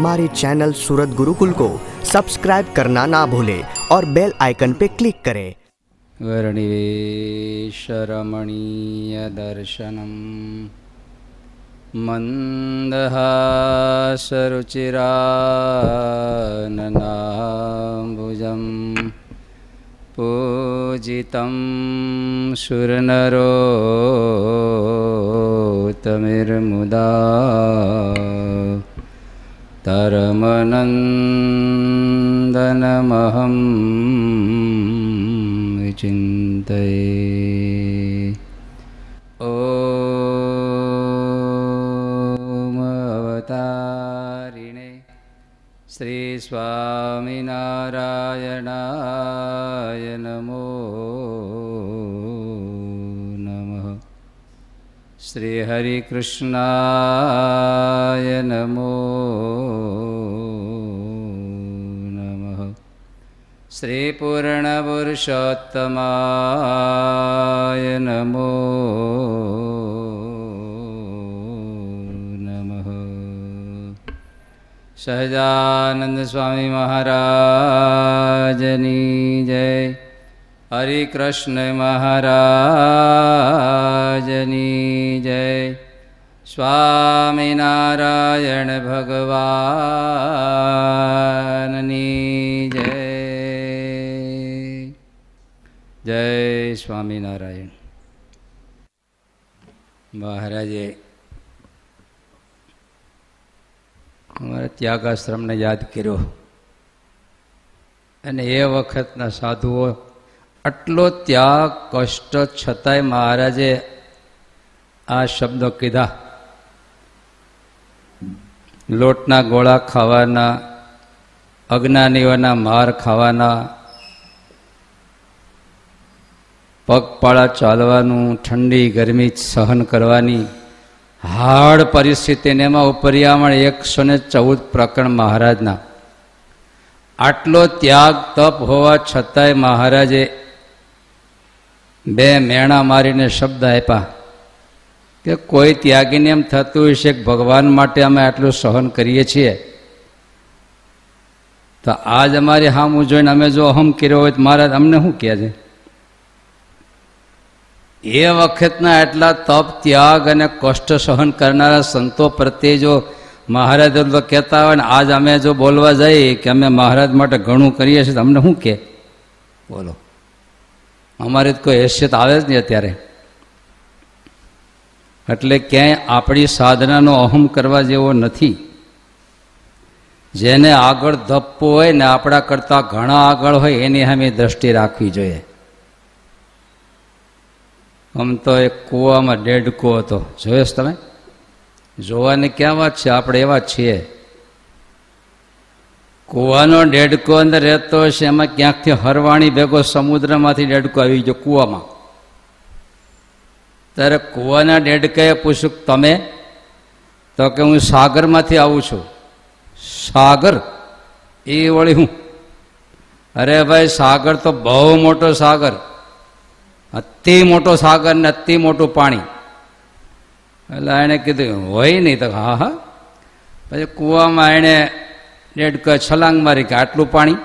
हमारे चैनल सूरत गुरुकुल को सब्सक्राइब करना ना भूलें और बेल आइकन पे क्लिक करें। वर्णिवेशरमणीयदर्शनं मन्दहासरुचिराननाम्बुजं पूजितं सुरनरोत्तमिर्मुदा तरमनन्दनमहं विचिन्तये ॐ अवतारिणे श्रीस्वामिनारायणाय नमो नमः श्रीहरिकृष्णाय नमो श्रीपूर्णपुरुषोत्तमाय नमो नमः सहजानन्दस्वामी महाराजनी जय हरिकृष्ण महाराजनी जय स्वामिनारायण भगवाननी जय જય સ્વામિનારાયણ. મહારાજે અમારા ત્યાગાશ્રમને યાદ કર્યો. અને એ વખતના સાધુઓ આટલો ત્યાગ, કષ્ટ છતાંય મહારાજે આ શબ્દો કીધા. લોટના ગોળા ખાવાના, અજ્ઞાનીઓના માર ખાવાના પગપાળા ચાલવાનું, ઠંડી ગરમી સહન કરવાની હાર્ડ પરિસ્થિતિને એમાં ઉપરિયામણ એકસો ને ચૌદ પ્રકરણ મહારાજના. આટલો ત્યાગ તપ હોવા છતાંય મહારાજે બે મેણા મારીને શબ્દ આપ્યા કે કોઈ ત્યાગીને એમ થતું હશે કે ભગવાન માટે અમે આટલું સહન કરીએ છીએ. તો આજ અમારી હામું જોઈને અમે જો અહમ કર્યો હોય તો મહારાજ અમને શું કહે છે? એ વખતના એટલા તપ, ત્યાગ અને કષ્ટ સહન કરનારા સંતો પ્રત્યે જો મહારાજ કહેતા હોય ને, આજ અમે જો બોલવા જઈએ કે અમે મહારાજ માટે ઘણું કરીએ છીએ તમને શું કે બોલો. અમારે કોઈ હેસિયત આવે જ નહીં અત્યારે. એટલે ક્યાંય આપણી સાધનાનો અહમ કરવા જેવો નથી. જેને આગળ ધપ્પો હોય ને આપણા કરતાં ઘણા આગળ હોય, એની સામે દ્રષ્ટિ રાખવી જોઈએ. આમ તો એક કૂવામાં ડેડકો હતો. જોયો તમે? જોવાની ક્યાં વાત છે? આપણે એવા છીએ. કૂવાનો ડેડકો અંદર રહેતો હશે એમાં ક્યાંકથી હરવાણી ભેગો સમુદ્રમાંથી ડેડકો આવી ગયો કૂવામાં. ત્યારે કૂવાના ડેડકાએ પૂછ્યું, તમે? તો કે, હું સાગરમાંથી આવું છું. સાગર? એ વળી હું? અરે ભાઈ, સાગર તો બહુ મોટો સાગર. અતિ મોટો સાગર ને અતિ મોટું પાણી. એટલે એણે કીધું, હોય નહીં તો હા હા. પછી કૂવામાં એણે ડેડકા છલાંગ મારી કે આટલું પાણી?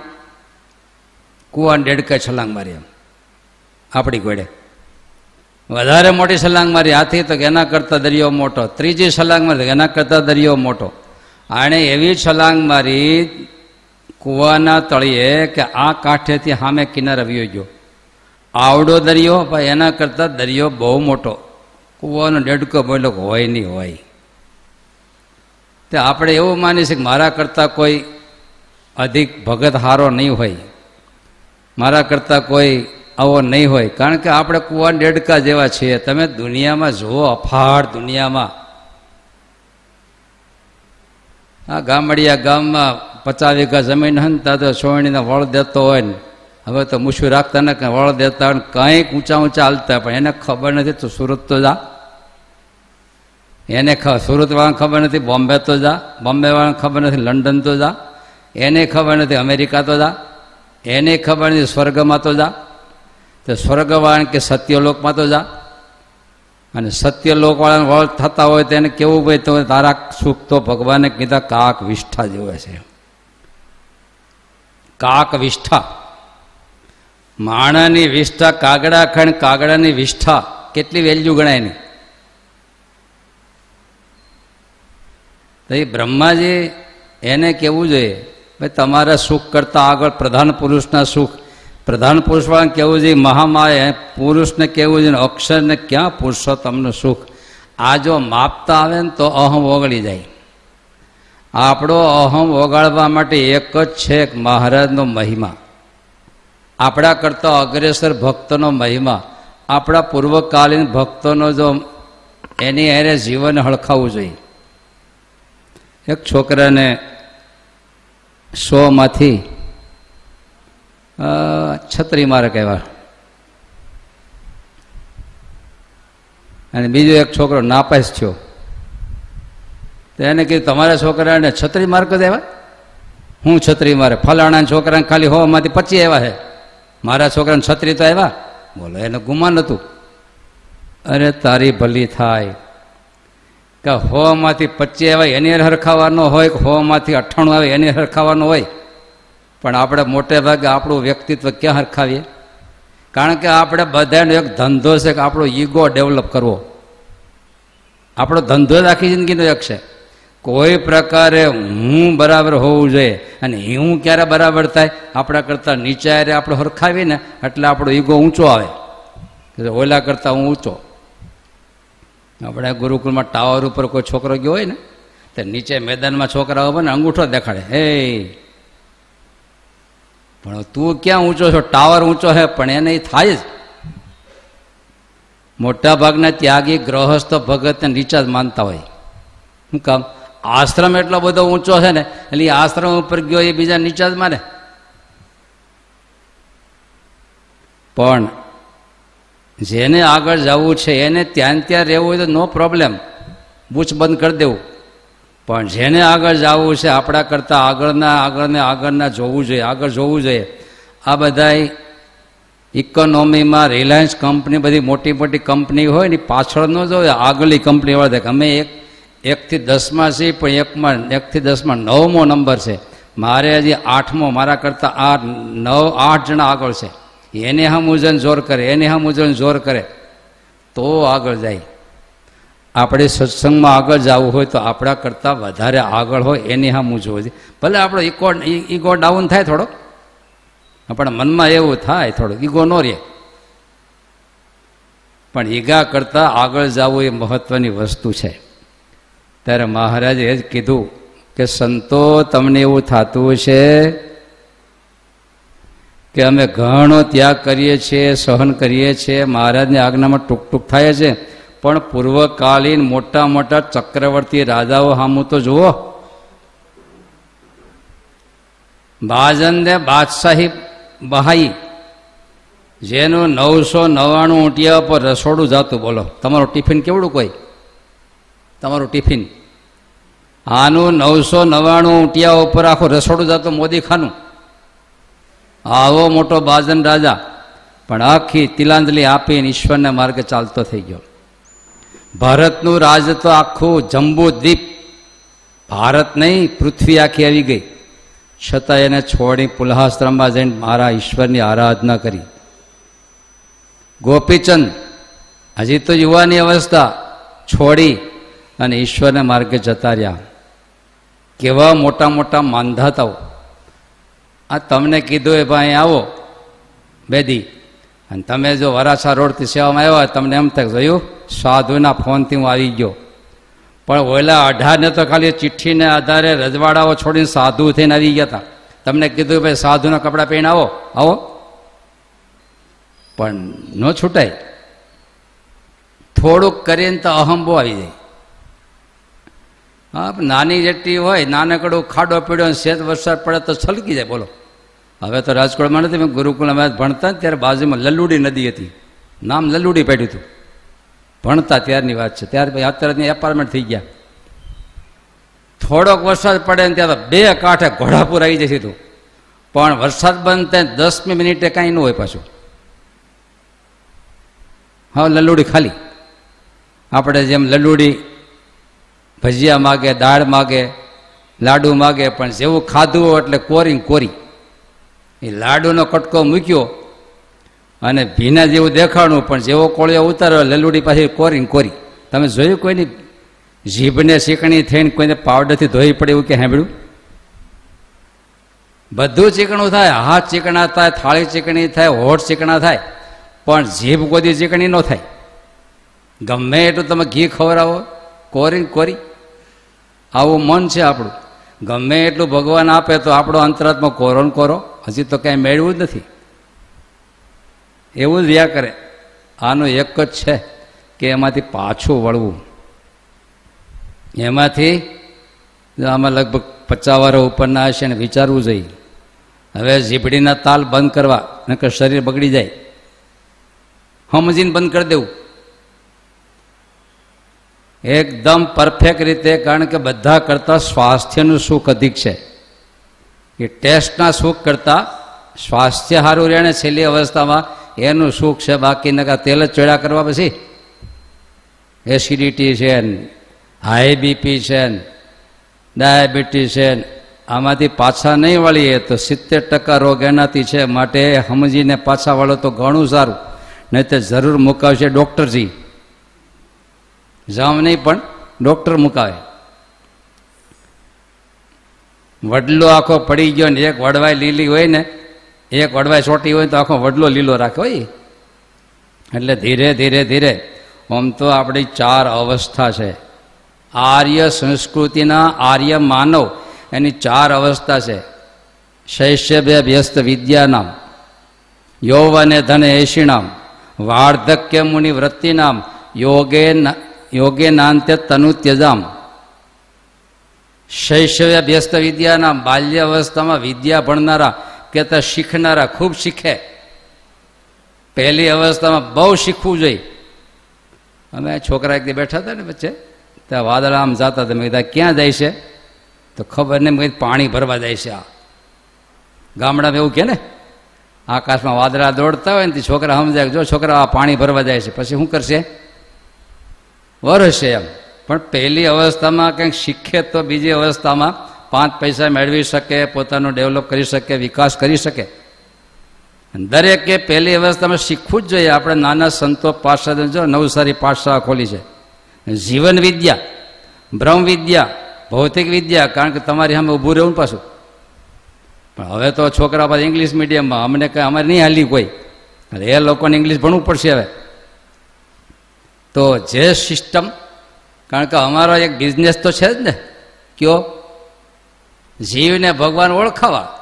કૂવાને ડેડકા છલાંગ મારી એમ. આપણી ઘોડે વધારે મોટી છલાંગ મારી હાથી તો એના કરતાં દરિયો મોટો. ત્રીજી છલાંગ મારી એના કરતાં દરિયો મોટો. આણે એવી છલાંગ મારી કૂવાના તળિયે કે આ કાંઠેથી સામે કિનારે આવ્યો ગયો. આવડો દરિયો, પણ એના કરતાં દરિયો બહુ મોટો. કૂવાનો ડેડકો બોલો હોય નહીં હોય. તે આપણે એવું માની છીએ કે મારા કરતાં કોઈ અધિક ભગત હારો નહીં હોય. મારા કરતાં કોઈ આવો નહીં હોય. કારણ કે આપણે કૂવાના ડેડકા જેવા છીએ. તમે દુનિયામાં જુઓ, અફાળ દુનિયામાં. આ ગામડિયા ગામમાં પચાસ વીઘા જમીન હનતા તો સોવણીને વળ દેતો હોય ને. હવે તો મૂછું રાખતા ને વળ દેતા કંઈક ઊંચા ઊંચા હાલતા, પણ એને ખબર નથી તો સુરત તો જા. એને સુરત વાળાને ખબર નથી બોમ્બે તો જા. બોમ્બે વાળાને ખબર નથી લંડન તો જા. એને ખબર નથી અમેરિકા તો જા. એને ખબર નથી સ્વર્ગમાં તો જા. તો સ્વર્ગવાળાને કે સત્યલોકમાં તો જા. અને સત્ય લોકવાળાને વળ થતા હોય તેને કેવું ભાઈ તો તારા સુખ તો ભગવાને કીધા કાક વિષ્ઠા જેવા છે. કાક વિષ્ઠા માણાની વિષ્ઠા કાગડા ખંડ કાગડાની વિષ્ઠા, કેટલી વેલ્યુ ગણાય નહીં તો બ્રહ્માજી એને કેવું જોઈએ? ભાઈ, તમારા સુખ કરતાં આગળ પ્રધાન પુરુષના સુખ. પ્રધાન પુરુષવાળાને કહેવું જોઈએ? મહામાય પુરુષને કહેવું જોઈએ? અક્ષરને ક્યાં પુરુષો તમને સુખ? આ જો માપતા આવે ને તો અહમ ઓગળી જાય. આપણો અહમ ઓગાળવા માટે એક જ છે મહારાજનો મહિમા. આપણા કરતાં અગ્રેસર ભક્તનો મહિમા, આપણા પૂર્વકાલીન ભક્તોનો જો એની એને જીવન હળખાવવું જોઈએ. એક છોકરાને સોમાંથી છત્રી મારે કહેવા. અને બીજો એક છોકરો નાપાસ થયો. તો એને કીધું તમારા છોકરાને છત્રી માર્ક દેવા? હું છત્રી મારે? ફલાણા છોકરાને ખાલી હોવામાંથી પચી આવ્યા છે મારા છોકરાને છત્રી તો આવ્યા બોલો, એને ગુમાન હતું. અરે, તારી ભલી થાય. કે હોમાંથી પચી આવે એની હરખાવાનો હોય કે હોમાંથી અઠ્ઠાણું આવે એની હરખાવાનો હોય? પણ આપણે મોટે ભાગે આપણું વ્યક્તિત્વ ક્યાં હરખાવીએ? કારણ કે આપણે બધાનો એક ધંધો છે કે આપણો ઈગો ડેવલપ કરવો. આપણો ધંધો જ આખી જિંદગીનો એક છે. કોઈ પ્રકારે હું બરાબર હોવું જોઈએ. અને હું ક્યારે બરાબર થાય? આપણા કરતાં નીચે આરે આપણે હરખાવીએ ને, એટલે આપણો ઈગો ઊંચો આવે. ઓલા કરતાં હું ઊંચો. આપણે ગુરુકુળમાં ટાવર ઉપર કોઈ છોકરો ગયો હોય ને, તો નીચે મેદાનમાં છોકરા હોય ને અંગૂઠો દેખાડે. હે. પણ તું ક્યાં ઊંચો છો? ટાવર ઊંચો હે, પણ એને થાય જ. મોટા ભાગના ત્યાગી ગ્રહસ્થ ભગતને નીચા જ માનતા હોય. શું કામ? આશ્રમ એટલો બધો ઊંચો છે ને, એટલે આશ્રમ ઉપર ગયો એ બીજા નીચા જ માને પણ જેને આગળ જવું છે, એને ત્યાં ત્યાં રહેવું હોય તો નો પ્રોબ્લેમ બૂચ બંધ કરી દેવું. પણ જેને આગળ જવું છે, આપણા કરતાં આગળના, આગળને આગળના જોવું જોઈએ, આગળ જોવું જોઈએ. આ બધા ઇકોનોમીમાં રિલાયન્સ કંપની બધી મોટી મોટી કંપની હોય ને પાછળ ન હોય આગળની કંપની વાળા અમે એક એકથી દસમાં છે, પણ એકમાં, એકથી દસમાં નવમો નંબર છે. મારે હજી આઠમો, મારા કરતાં આ નવ, આઠ જણા આગળ છે. એને હમ ઉજન જોર કરે, એને હમ ઉજન જોર કરે. તો આગળ જાય. આપણે સત્સંગમાં આગળ જવું હોય તો આપણા કરતાં વધારે આગળ હોય, એની હા હું જોઈએ. ભલે આપણો ઇકો ઈગો ડાઉન થાય થોડો, પણ મનમાં એવું થાય થોડો, ઈગો ન રહે. પણ ઈગા કરતાં આગળ જવું એ મહત્વની વસ્તુ છે. ત્યારે મહારાજે જ કીધું કે, સંતો, તમને એવું થતું છે કે અમે ઘણો ત્યાગ કરીએ છીએ, સહન કરીએ છીએ, મહારાજની આજ્ઞામાં ટૂંક ટૂંક થાય છે, પણ પૂર્વકાલીન મોટા મોટા ચક્રવર્તી રાજાઓ હામું તો જુઓ. ભાજનને બાદશાહી બહાઈ, જેનું નવસો નવ્વાણું ઊંટિયા પર રસોડું જાતું, બોલો. તમારું ટિફિન કેવડું કોઈ? તમારું ટિફિન. આનું નવસો નવ્વાણું ઊંટિયા ઉપર આખું રસોડું જતું મોદી ખાનું આવો મોટો બાજન રાજા. પણ આખી તિલાંજલિ આપીને ઈશ્વરને માર્ગે ચાલતો થઈ ગયો. ભારતનું રાજ તો આખું જંબુ દ્વીપ. ભારત નહીં, પૃથ્વી આખી આવી ગઈ. છતાં એને છોડી પુલહાશ્રમમાં જઈને મારા ઈશ્વરની આરાધના કરી. ગોપીચંદ, હજી તો યુવાની અવસ્થા. છોડી અને ઈશ્વરને માર્ગે જતા રહ્યા. કેવા મોટા મોટા માંધાતાઓ આ તમને કીધું એ ભાઈ, આવો, બેદી. અને તમે જો વરાછા રોડથી સેવામાં આવ્યા તમને એમ થાય જોયું, સાધુના ફોનથી હું આવી ગયો. પણ ઓલા અઢારને તો ખાલી ચિઠ્ઠીને આધારે રજવાડાઓ છોડીને સાધુ થઈને આવી ગયા હતા. તમને કીધું ભાઈ, સાધુના કપડાં પહેરીને આવો. આવો. પણ ન છૂટાય. થોડુંક કરીને તો અહંબો આવી જાય. હા નાની જેટલી હોય, નાનકડો ખાડો પીડ્યો શેત વરસાદ પડે તો છલકી જાય, બોલો. હવે તો રાજકોટમાં નથી ગુરુકુળ અમે ભણતા ત્યારે બાજુમાં લલ્લુડી નદી હતી. નામ લલ્લુડી પાડ્યું હતું. ભણતા ત્યારની વાત છે. ત્યાર પછી અત્યારે એપાર્ટમેન્ટ થઈ ગયા. થોડોક વરસાદ પડે ને ત્યાં બે કાંઠે ઘોડાપુર આવી જશે તું. પણ વરસાદ બંધ થાય દસમી મિનિટે કાંઈ ન હોય પાછું. હા લલ્લુડી ખાલી. આપણે જેમ લલુડી ભજીયા માગે, દાળ માગે, લાડુ માગે, પણ જેવું ખાધું એટલે કોરી કોરી. એ લાડુનો કટકો મૂક્યો અને ભીના જેવું દેખાણું, પણ જેવો કોળિયો ઉતાર્યો, લલુડી પાછી કોરી કોરી. તમે જોયું કોઈની જીભને ચીકણી થઈને કોઈને પાવડરથી ધોઈ પડે એવું કે સાંભળ્યું? બધું ચીકણું થાય, હાથ ચીકણા થાય, થાળી ચીકણી થાય, હોઠ ચીકણા થાય, પણ જીભ કોદી ચીકણી ન થાય. ગમે એટલું તમે ઘી ખવડાવો કોરી કોરી. આવું મન છે આપણું. ગમે એટલું ભગવાન આપે તો આપણો અંતરાત્મા કોરો ને કોરો, હજી તો કાંઈ મેળવું જ નથી. એવું જ રહ્યા કરે. આનું એક જ છે કે એમાંથી પાછું વળવું. એમાંથી આમાં લગભગ પચાસ વાર ઉપરના હશે ને વિચારવું જોઈએ. હવે જીભડીના તાલ બંધ કરવા, નકર શરીર બગડી જાય. સમજીને બંધ કરી દેવું. એકદમ પરફેક્ટ રીતે, કારણ કે બધા કરતાં સ્વાસ્થ્યનું સુખ અધિક છે. એ ટેસ્ટના સુખ કરતાં સ્વાસ્થ્ય સારું રહે ને છેલ્લી અવસ્થામાં એનું સુખ છે. બાકી નકા તેલ જ ચોડા કરવા પછી? એસિડિટી છે હાઈ બીપી છે ડાયાબિટીસ છે. આમાંથી પાછા નહીં વળીએ તો સિત્તેર ટકા રોગ એનાથી છે. માટે સમજીને પાછા વળો તો ઘણું સારું. નહીં તો જરૂર મુકાવશે ડૉક્ટરજી. જામ નહીં, પણ ડૉક્ટર મુકાવે. વડલો આખો પડી ગયો ને, એક વડવાઈ લીલી હોય ને, એક વડવાઈ ચોટી હોય તો આખો વડલો લીલો રાખે હોય. એટલે ધીરે ધીરે ધીરે આમ તો આપણી ચાર અવસ્થા છે. આર્ય સંસ્કૃતિના આર્ય માનવ, એની ચાર અવસ્થા છે. શૈશવ્ય વ્યસ્ત વિદ્યાનામ, યૌવને ધન એશિણામ, વાર્ધક્ય મુનિ વૃત્તિનામ, યોગે યોગે નાંત્ય તનુ ત્યજામ. શૈશવ્ય વ્યસ્ત વિદ્યાના બાલ્ય અવસ્થામાં વિદ્યા ભણનારા કે તો શીખનારા ખૂબ શીખે. પહેલી અવસ્થામાં બહુ શીખવું જોઈએ. અમે છોકરા એક બેઠા હતા ને વચ્ચે, ત્યાં વાદળા આમ જતા હતા. મેં કીધા ક્યાં જાય છે? તો ખબર નહીં, મેં પાણી ભરવા જાય છે આ. ગામડામાં એવું કે ને, આકાશમાં વાદળા દોડતા હોય ને છોકરા સમજાય જો છોકરા આ પાણી ભરવા જાય છે, પછી શું કરશે? વરસે એમ. પણ પહેલી અવસ્થામાં કંઈક શીખે તો બીજી અવસ્થામાં પાંચ પૈસા મેળવી શકે, પોતાનું ડેવલપ કરી શકે, વિકાસ કરી શકે. દરેકે પહેલી અવસ્થામાં શીખવું જ જોઈએ. આપણે નાના સંતો પાઠશાળા જો નવસારી પાઠશાળા ખોલી છે. જીવન વિદ્યા, બ્રહ્મ વિદ્યા, ભૌતિક વિદ્યા, કારણ કે તમારી સામે ઊભું રહેવું પાછું. પણ હવે તો છોકરા પાસે ઇંગ્લિશ મીડિયમમાં અમને કંઈ અમારે નહીં હાલી કોઈ. એ લોકોને ઇંગ્લિશ ભણવું પડશે હવે. તો જે સિસ્ટમ કારણ કે અમારો એક બિઝનેસ તો છે જ ને, કયો? જીવને ભગવાન ઓળખાવા.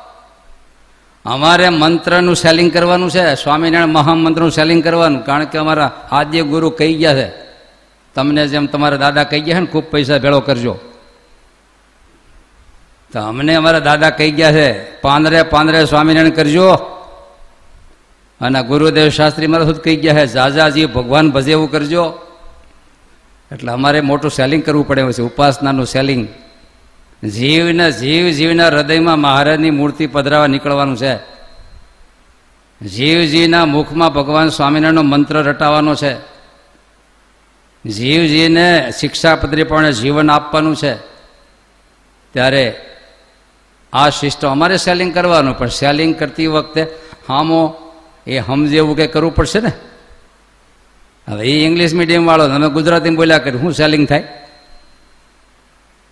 અમારે મંત્રનું સેલિંગ કરવાનું છે, સ્વામિનારાયણ મહામંત્રનું સેલિંગ કરવાનું, કારણ કે અમારા આદ્ય ગુરુ કહી ગયા છે. તમને જેમ તમારા દાદા કહી ગયા છે ને, ખૂબ પૈસા ભેળો કરજો. તો અમને અમારા દાદા કહી ગયા છે, પાંદરે પાંદરે સ્વામિનારાયણ કરજો. અને ગુરુદેવ શાસ્ત્રી મારા સુધી કહી ગયા છે જાજાજી, ભગવાન ભજે એવું કરજો. એટલે અમારે મોટું સેલિંગ કરવું પડે છે, ઉપાસનાનું સેલિંગ જીવને જીવ જીવના હૃદયમાં મહારાજની મૂર્તિ પધરાવા નીકળવાનું છે. જીવજીના મુખમાં ભગવાન સ્વામિનારાયણનો મંત્ર રટાવાનો છે. જીવજીને શિક્ષાપત્રી પણ જીવન આપવાનું છે. ત્યારે આ સિસ્ટમ અમારે સેલિંગ કરવાનું, પણ સેલિંગ કરતી વખતે હામો એ સમજે એવું કંઈ કરવું પડશે ને? હવે એ ઇંગ્લિશ મીડિયમવાળો તમે ગુજરાતીમાં બોલ્યા કરે, શું સેલિંગ થાય?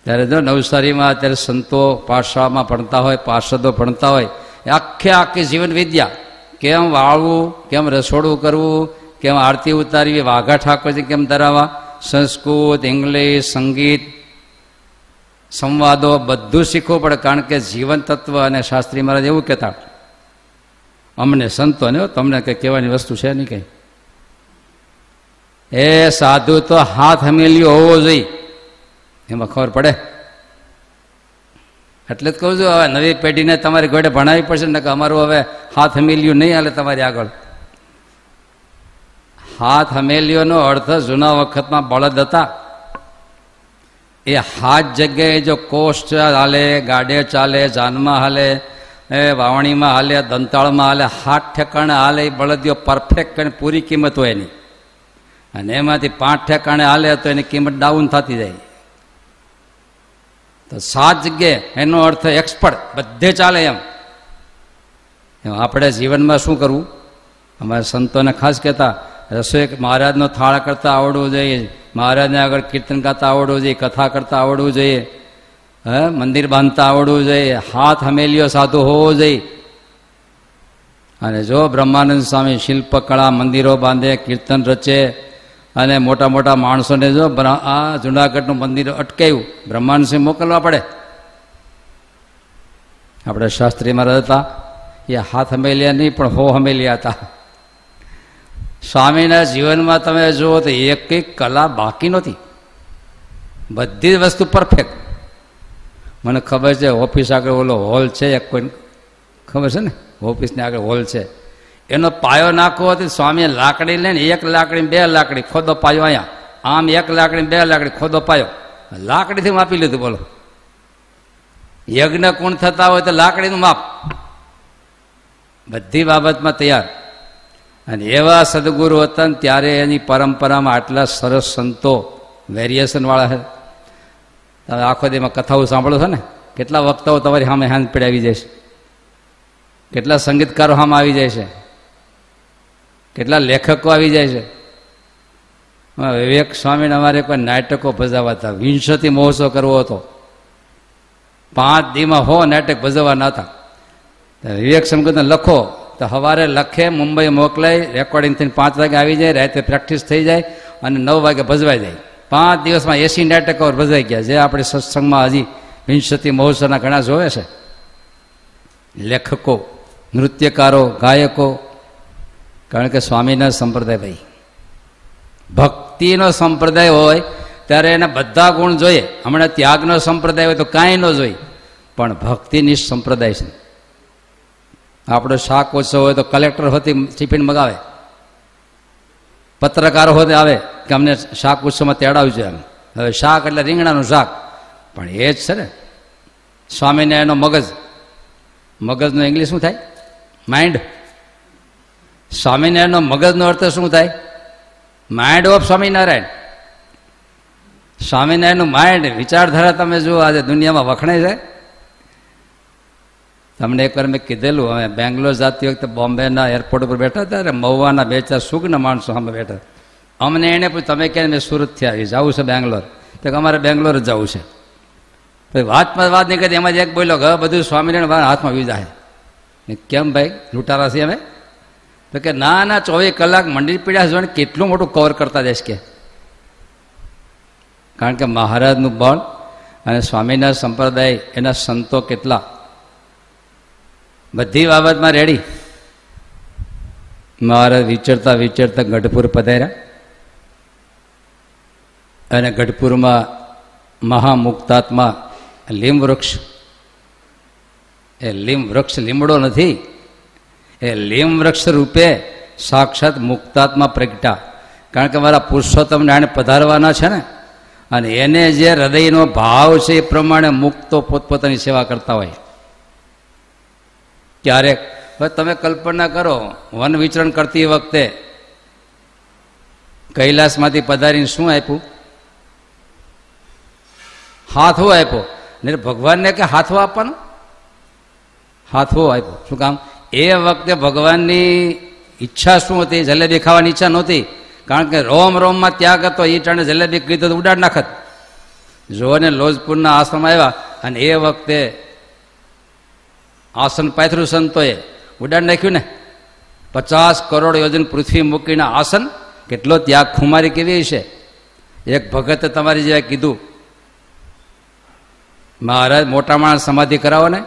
ત્યારે જો નવસારીમાં અત્યારે સંતો પાઠશાળામાં ભણતા હોય, પાર્ષદો ભણતા હોય આખે આખી જીવન વિદ્યા. કેમ વાળવું, કેમ રસોડું કરવું, કેમ આરતી ઉતારવી, વાઘા ઠાકોરજી કેમ ધરાવવા? સંસ્કૃત, ઇંગ્લિશ, સંગીત, સંવાદો બધું શીખવું પડે, કારણ કે જીવન તત્વ અને શાસ્ત્રી મહારાજ એવું કહેતા અમને સંતોને તમને કંઈ કહેવાની વસ્તુ છે નહીં કંઈ? એ સાધુ તો હાથ હમેલ્યો હોવો જોઈએ. એમાં ખબર પડે? એટલે જ કહું છું, હવે નવી પેઢીને તમારી ઘોડે ભણાવી પડશે ને કે અમારું હવે હાથ હમેલ્યું નહીં હાલે તમારી આગળ. હાથ હમેલીઓનો અર્થ જૂના વખતમાં બળદ હતા. એ હાથ જગ્યાએ જો કોષ હાલે ગાડે ચાલે, જાનમાં હાલે એ વાવણીમાં હાલે, દંતાળમાં હાલે, હાથ ઠેકાણે હાલે બળદીઓ પરફેક્ટ અને પૂરી કિંમત હોય એની. અને એમાંથી પાંચ ઠેકાણે હાલે તો એની કિંમત ડાઉન થતી જાય. તો સાત જગ્યાએ, એનો અર્થ એક્સપર્ટ બધે ચાલે એમ. આપણે જીવનમાં શું કરવું? અમારા સંતોને ખાસ કહેતા, રસોઈ મહારાજનો થાળ કરતા આવડવું જોઈએ, મહારાજને આગળ કીર્તન ગાતા આવડવું જોઈએ, કથા કરતા આવડવું જોઈએ. હે, મંદિર બાંધતા આવડવું જોઈએ, હાથ હમેલીઓ સાધુ હોવો જોઈએ. અને જો બ્રહ્માનંદ સ્વામી શિલ્પકળા મંદિરો બાંધે, કીર્તન રચે, અને મોટા મોટા માણસોને જો આ જુનાગઢનું મંદિર અટકાયું બ્રહ્માંડ સિંહ મોકલવા પડે. આપણે શાસ્ત્રીમાં રહેતા, એ હાથ હમેલ્યા નહીં, પણ હો હમેલ્યા હતા. સ્વામીના જીવનમાં તમે જુઓ તો એક કલા બાકી નહોતી. બધી જ વસ્તુ પરફેક્ટ મને ખબર છે, ઓફિસ આગળ ઓલો હોલ છે, એક કોઈ ખબર છે ને? ઓફિસની આગળ હોલ છે. એનો પાયો નાખવો હતો, સ્વામીએ લાકડી લઈને એક લાકડી બે લાકડી, ખોદો પાયો અહીંયા. આમ એક લાકડી બે લાકડી, ખોદો પાયો. લાકડીથી માપી લીધું, બોલો. યજ્ઞ કુણ થતા હોય તો લાકડીનું માપ. બધી બાબતમાં તૈયાર. અને એવા સદગુરુ હતા ત્યારે એની પરંપરામાં આટલા સરસ સંતો વેરિએશનવાળા છે તમે આખો દીમાં કથાઓ સાંભળો છો ને? કેટલા વક્તાઓ તમારી સામે હાથ પીડ આવી જાય છે. કેટલા સંગીતકારો સામે આવી જાય છે. કેટલા લેખકો આવી જાય છે. વિવેક સ્વામીને અમારે કોઈ નાટકો ભજવવા હતા વિંશતિ મહોત્સવ કરવો હતો. પાંચ દીમાં હો નાટક ભજવવાના હતા. વિવેક સંગતને લખો. તો સવારે લખે, મુંબઈ મોકલાય રેકોર્ડિંગ થઈને પાંચ વાગે આવી જાય, રાતે પ્રેક્ટિસ થઈ જાય અને નવ વાગે ભજવાઈ જાય. પાંચ દિવસમાં એસી નાટકો ભજાઈ ગયા. જે આપણે સત્સંગમાં હજી વિંશતિ મહોત્સવના ઘણા જોવે છે. લેખકો, નૃત્યકારો, ગાયકો, કારણ કે સ્વામીના સંપ્રદાય ભાઈ. ભક્તિનો સંપ્રદાય હોય ત્યારે એને બધા ગુણ જોઈએ. હમણાં ત્યાગનો સંપ્રદાય હોય તો કાંઈ ન જોઈએ. પણ ભક્તિની સંપ્રદાય છે. આપણો શાક ઓછો હોય તો કલેક્ટર હોતી ટિફિન મગાવે. પત્રકારો હોતે આવે કે અમને શાક ઉત્સવમાં તેડાવ્યું છે એમ. હવે શાક એટલે રીંગણાનું શાક. પણ એ જ છે ને. સ્વામિનારાયણનો મગજ. મગજનું ઇંગ્લિશ શું થાય? માઇન્ડ સ્વામિનારાયણનો મગજનો અર્થ શું થાય? Mind of Swaminarayan. સ્વામિનારાયણનું માઇન્ડ વિચારધારા તમે જુઓ, આજે દુનિયામાં વખણાય છે. તમને એકવાર મેં કીધેલું અમે બેંગ્લોર જતી વખતે બોમ્બેના એરપોર્ટ ઉપર બેઠા હતા અને મહુવાના બે ચાર સુગ્ન માણસો અમે બેઠા અમને એને પૂછ્યું, તમે કહે મેં સુરતથી આવી? જવું છે બેંગ્લોર? તો અમારે બેંગ્લોર જ જવું છે. પછી વાતમાં વાત નીકળી એમાં જ એક બોલ્યો કે બધું સ્વામિનારાયણ હાથમાં વી જાય કેમ ભાઈ? લૂંટારા છીએ અમે? તો કે, ના ના, ચોવીસ કલાક મંદિર પીડ્યા જોઈને કેટલું મોટું કવર કરતા જઈશ કે. કારણ કે મહારાજનું બળ અને સ્વામીના સંપ્રદાય એના સંતો કેટલા બધી બાબતમાં રેડી મહારાજ વિચરતા વિચરતા ગઢપુર પધાર્યા. અને ગઢપુરમાં મહામુક્તાત્મા લીમ એ લીમ વૃક્ષ લીમડો નથી. એ લીમ વૃક્ષ રૂપે સાક્ષાત મુક્તાત્મા પ્રગટા. કારણ કે મારા પુરુષોત્તમ નારાયણ પધારવાના છે ને, અને એને જે હૃદયનો ભાવ છે એ પ્રમાણે મુક્તો પોતપોતાની સેવા કરતા હોય. ક્યારેક? હવે તમે કલ્પના કરો, વન વિચરણ કરતી વખતે કૈલાસમાંથી પધારીને શું આપ્યું? હાથો આપ્યો. ને ભગવાનને કે હાથો આપવાનો? હાથવો આપ્યો. શું કામ? એ વખતે ભગવાનની ઈચ્છા શું હતી? જલેબી ખાવાની ઈચ્છા નહોતી. કારણ કે રોમ રોમમાં ત્યાગ હતો, એ ટાણે જલેબી કીધું ઉડાડ નાખત. જોને લોજપુરના આશ્રમ આવ્યા અને એ વખતે આસન પાથરું સંતોએ ઉડાડ નાખ્યું ને. પચાસ કરોડ યોજન પૃથ્વી મૂકીને આસન, કેટલો ત્યાગ ખુમારી કેવી છે? એક ભગતે તમારી જેવા કીધું, મહારાજ, મોટા માણસ સમાધિ કરાવો ને.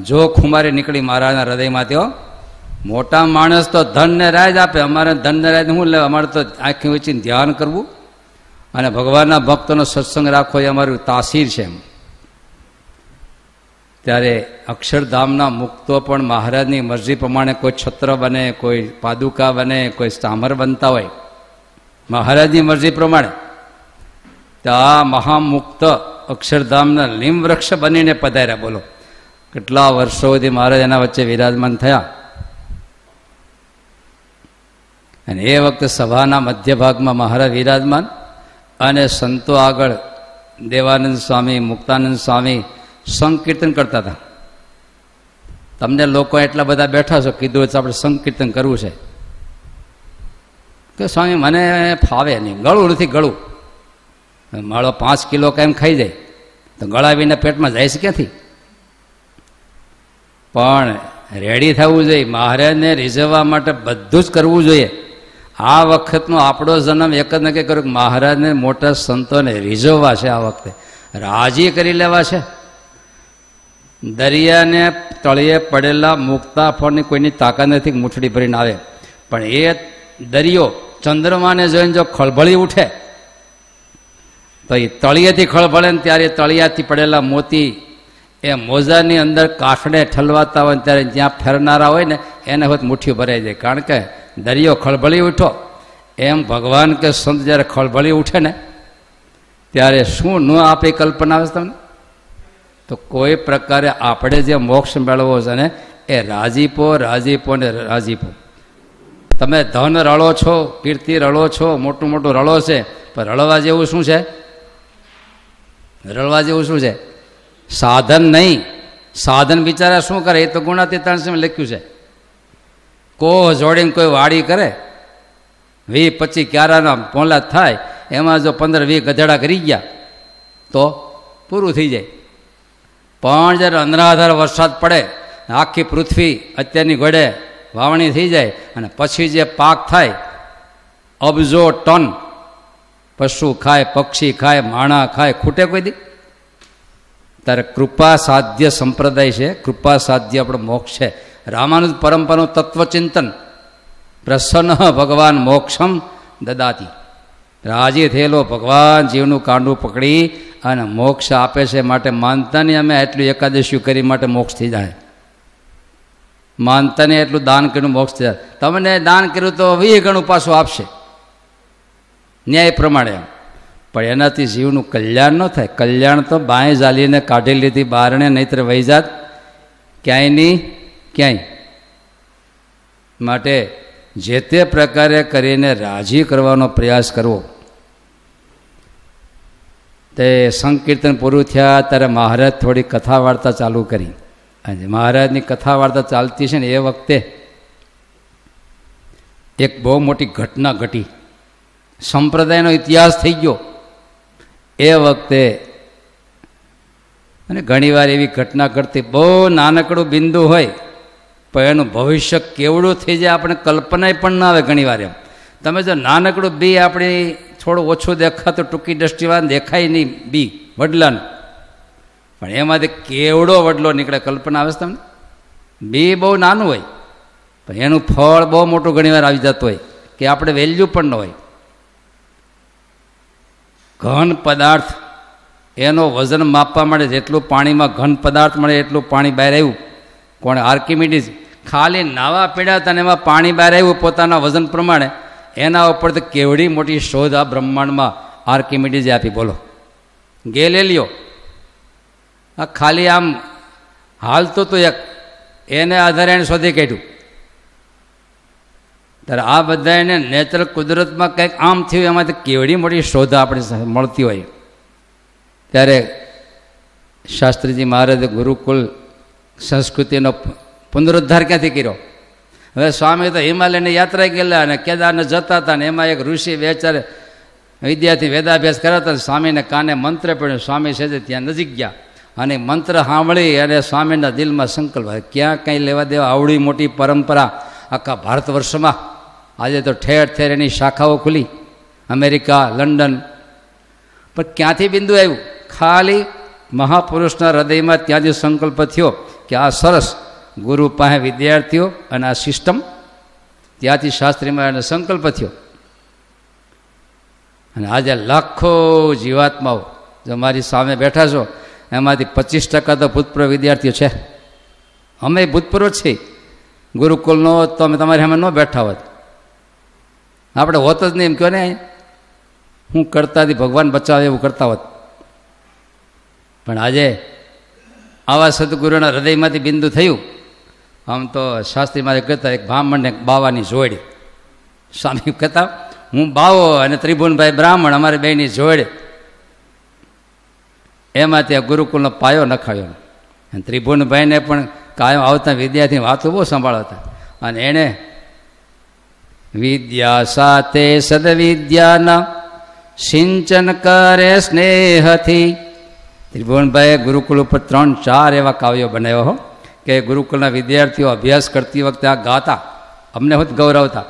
જો ખુમારી નીકળી મહારાજના હૃદયમાંથી મોટા માણસ તો ધનને રાજ આપે, અમારે ધનને રાજ શું લે અમારે તો આંખી વેચીને ધ્યાન કરવું. અને ભગવાનના ભક્તોનો સત્સંગ રાખવો એ અમારું તાસીર છે એમ. ત્યારે અક્ષરધામના મુક્તો પણ મહારાજની મરજી પ્રમાણે કોઈ છત્ર બને, કોઈ પાદુકા બને, કોઈ સામર બનતા હોય. મહારાજની મરજી પ્રમાણે. તો આ મહામુક્ત અક્ષરધામના લીમ વૃક્ષ બનીને પધાર્યા, બોલો. કેટલા વર્ષો સુધી મહારાજ એના વચ્ચે વિરાજમાન થયા. અને એ વખતે સભાના મધ્ય ભાગમાં મહારાજ વિરાજમાન. અને સંતો આગળ દેવાનંદ સ્વામી, મુક્તાનંદ સ્વામી સંકીર્તન કરતા હતા. તમને લોકો એટલા બધા બેઠા છો, કીધું તો આપણે સંકીર્તન કરવું છે. કે સ્વામી, મને ફાવે નહીં, ગળું નથી ગળું. માળો પાંચ કિલો કાંઈ ખાઈ જાય, તો ગળાવીને પેટમાં જાય છે ક્યાંથી? પણ રેડી થવું જોઈએ, મહારાજને રીઝવવા માટે બધું જ કરવું જોઈએ. આ વખતનો આપણો જન્મ એક જ નક્કી કર્યું કે મહારાજને મોટા સંતોને રીઝવવા છે આ વખતે. રાજી કરી લેવા છે. દરિયાને તળિયે પડેલા મુક્તા ફળની કોઈની તાકાત નથી મૂઠડી ભરીને આવે. પણ એ દરિયો ચંદ્રમાને જોઈને જો ખળભળી ઉઠે, તો એ તળિયેથી ખળભળે ને ત્યારે તળિયાથી પડેલા મોતી એ મોજાની અંદર કાફડે ઠલવાતા હોય ત્યારે જ્યાં ફેરનારા હોય ને એને હોત મુઠ્ઠી ભરાઈ જાય. કારણ કે દરિયો ખળભળી ઉઠો, એમ ભગવાન કે સંત જ્યારે ખળભળી ઉઠે ને, ત્યારે શું ન આપે કલ્પના આવે તમને? તો કોઈ પ્રકારે આપણે જે મોક્ષ મેળવવો છે ને, એ રાજીપો રાજીપો ને રાજીપો તમે ધન રળો છો, કીર્તિ રળો છો, મોટું મોટું રળો છે, પણ રળવા જેવું શું છે? રળવા જેવું શું છે? સાધન નહીં. સાધન બિચારા શું કરે? એ તો ગુણાતીતાંશમાં લખ્યું છે. કોહ જોડીને કોઈ વાડી કરે? વી પચીસ ક્યારાના પોલા થાય, એમાં જો પંદર, વીસ ગધેડા કરી ગયા, તો પૂરું થઈ જાય. પણ જ્યારે અંધરાધાર વરસાદ પડે આખી પૃથ્વી અત્યારની ઘોડે વાવણી થઈ જાય અને પછી જે પાક થાય, અબજો ટન પશુ ખાય, પક્ષી ખાય, માણા ખાય, ખૂટે કોઈ દી? ત્યારે કૃપા સાધ્ય સંપ્રદાય છે, કૃપા સાધ્ય આપણો મોક્ષ છે. રામાનુજ પરંપરાનું તત્વચિંતન. પ્રસન્ન ભગવાન મોક્ષમ દદાતી. રાજી થયેલો ભગવાન જીવનું કાંડું પકડી અને મોક્ષ આપે છે માટે માનતાની અમે એટલું એકાદશી કરી માટે મોક્ષ થઈ જાય. માનતાને એટલું દાન કર્યું મોક્ષ થઈ જાય. તમને દાન કર્યું તો વીસ ગણું પાછું આપશે. ન્યાય પ્રમાણે એમ. પણ એનાથી જીવનું કલ્યાણ ન થાય. કલ્યાણ તો બાંય ઝાલીને કાઢી લીધી, બારણે નહીતર વહી જાત. ક્યાંય નહીં, ક્યાંય. માટે જે તે પ્રકારે કરીને રાજી કરવાનો પ્રયાસ કરવો. તે સંકીર્તન પૂરું થયા, ત્યારે મહારાજ થોડી કથા વાર્તા ચાલુ કરી. અને મહારાજની કથા વાર્તા ચાલતી છે ને એ વખતે એક બહુ મોટી ઘટના ઘટી. સંપ્રદાયનો ઇતિહાસ થઈ ગયો. એ વખતે અને ઘણીવાર એવી ઘટના ઘટતી, બહુ નાનકડું બિંદુ હોય, પણ એનું ભવિષ્ય કેવડું થઈ જાય આપણે કલ્પનાય પણ ના આવે ઘણીવાર એમ. તમે જો નાનકડું બી આપણી થોડું ઓછું દેખાતું ટૂંકી દ્રષ્ટિવાન દેખાય નહીં બી, વડલન. પણ એમાંથી કેવડો વડલો નીકળે કલ્પના આવે છે તમને? બી બહુ નાનું હોય, પણ એનું ફળ બહુ મોટું ઘણીવાર આવી જતું હોય, કે આપણે વેલ્યુ પણ ન હોય. ઘન પદાર્થ, એનો વજન માપવા માટે જેટલું પાણીમાં ઘન પદાર્થ મળે એટલું પાણી બહાર આવ્યું. કોણે આર્કિમિડીઝ ખાલી નાવા પીડ્યા હતા એમાં પાણી બહાર આવ્યું પોતાના વજન પ્રમાણે. એના ઉપર તો કેવડી મોટી શોધ આ બ્રહ્માંડમાં આર્કિમિડીઝે આપી, બોલો. ગેલેલિયો. આ ખાલી આમ હાલતું તો એક, એને આધારે એને શોધી કાઢ્યું. ત્યારે આ બધા એને નેચરલ કુદરતમાં કંઈક આમ થયું એમાંથી કેવડી મોટી શોધ આપણી મળતી હોય. ત્યારે શાસ્ત્રીજી મહારાજે ગુરુકુલ સંસ્કૃતિનો પુનરુદ્ધાર ક્યાંથી કર્યો? હવે સ્વામી તો હિમાલયની યાત્રા ગયેલા અને કેદારને જતા હતા ને એમાં એક ઋષિ વેચારે વિદ્યાર્થી વેદાભ્યાસ કરાતા સ્વામીને કાને મંત્ર પડ્યો. સ્વામી છે ત્યાં નજીક ગયા. અને મંત્ર સાંભળી અને સ્વામીના દિલમાં સંકલ્પ ક્યાં કંઈ લેવા દેવા આવડી મોટી પરંપરા આખા ભારત વર્ષમાં? આજે તો ઠેર ઠેર એની શાખાઓ ખુલી. America, London. પણ ક્યાંથી બિંદુ આવ્યું? ખાલી મહાપુરુષના હૃદયમાં ત્યાંથી સંકલ્પ થયો કે આ સરસ ગુરુ પાસે વિદ્યાર્થીઓ અને આ સિસ્ટમ ત્યાંથી શાસ્ત્રીમાં એનો સંકલ્પ થયો. અને આજે લાખો જીવાત્માઓ જો મારી સામે બેઠા છો, એમાંથી પચીસ ટકા તો ભૂતપૂર્વ વિદ્યાર્થીઓ છે. અમે ભૂતપૂર્વ છીએ. ગુરુકુલનો તો અમે તમારી સામે ન બેઠા હોત. આપણે હોત જ નહીં એમ કહો ને? હું કરતા હતી ભગવાન બચાવે એવું કરતા હોત. પણ આજે આવા સદગુરુના હૃદયમાંથી બિંદુ થયું. આમ તો શાસ્ત્રી મારે કહેતા, એક બ્રાહ્મણને બાવાની જોડી. સ્વામી કહેતા, હું બાવો અને ત્રિભુવનભાઈ બ્રાહ્મણ, અમારી બેની જોડે. એમાં ત્યાં ગુરુકુલનો પાયો નખાયો. અને ત્રિભુવનભાઈને પણ કાયમ આવતા વિદ્યાર્થી વાતો બહુ સંભાળતા. અને એણે વિદ્યા સાથે સદવિદ્યાના સિંચન કરે સ્નેહથી. ત્રિભુવનભાઈએ ગુરુકુલ ઉપર ત્રણ ચાર એવા કાવ્યો બનાવ્યો હો. કે ગુરુકુલના વિદ્યાર્થીઓ અભ્યાસ કરતી વખતે આ ગાતા અમને હોત ગૌરવતા.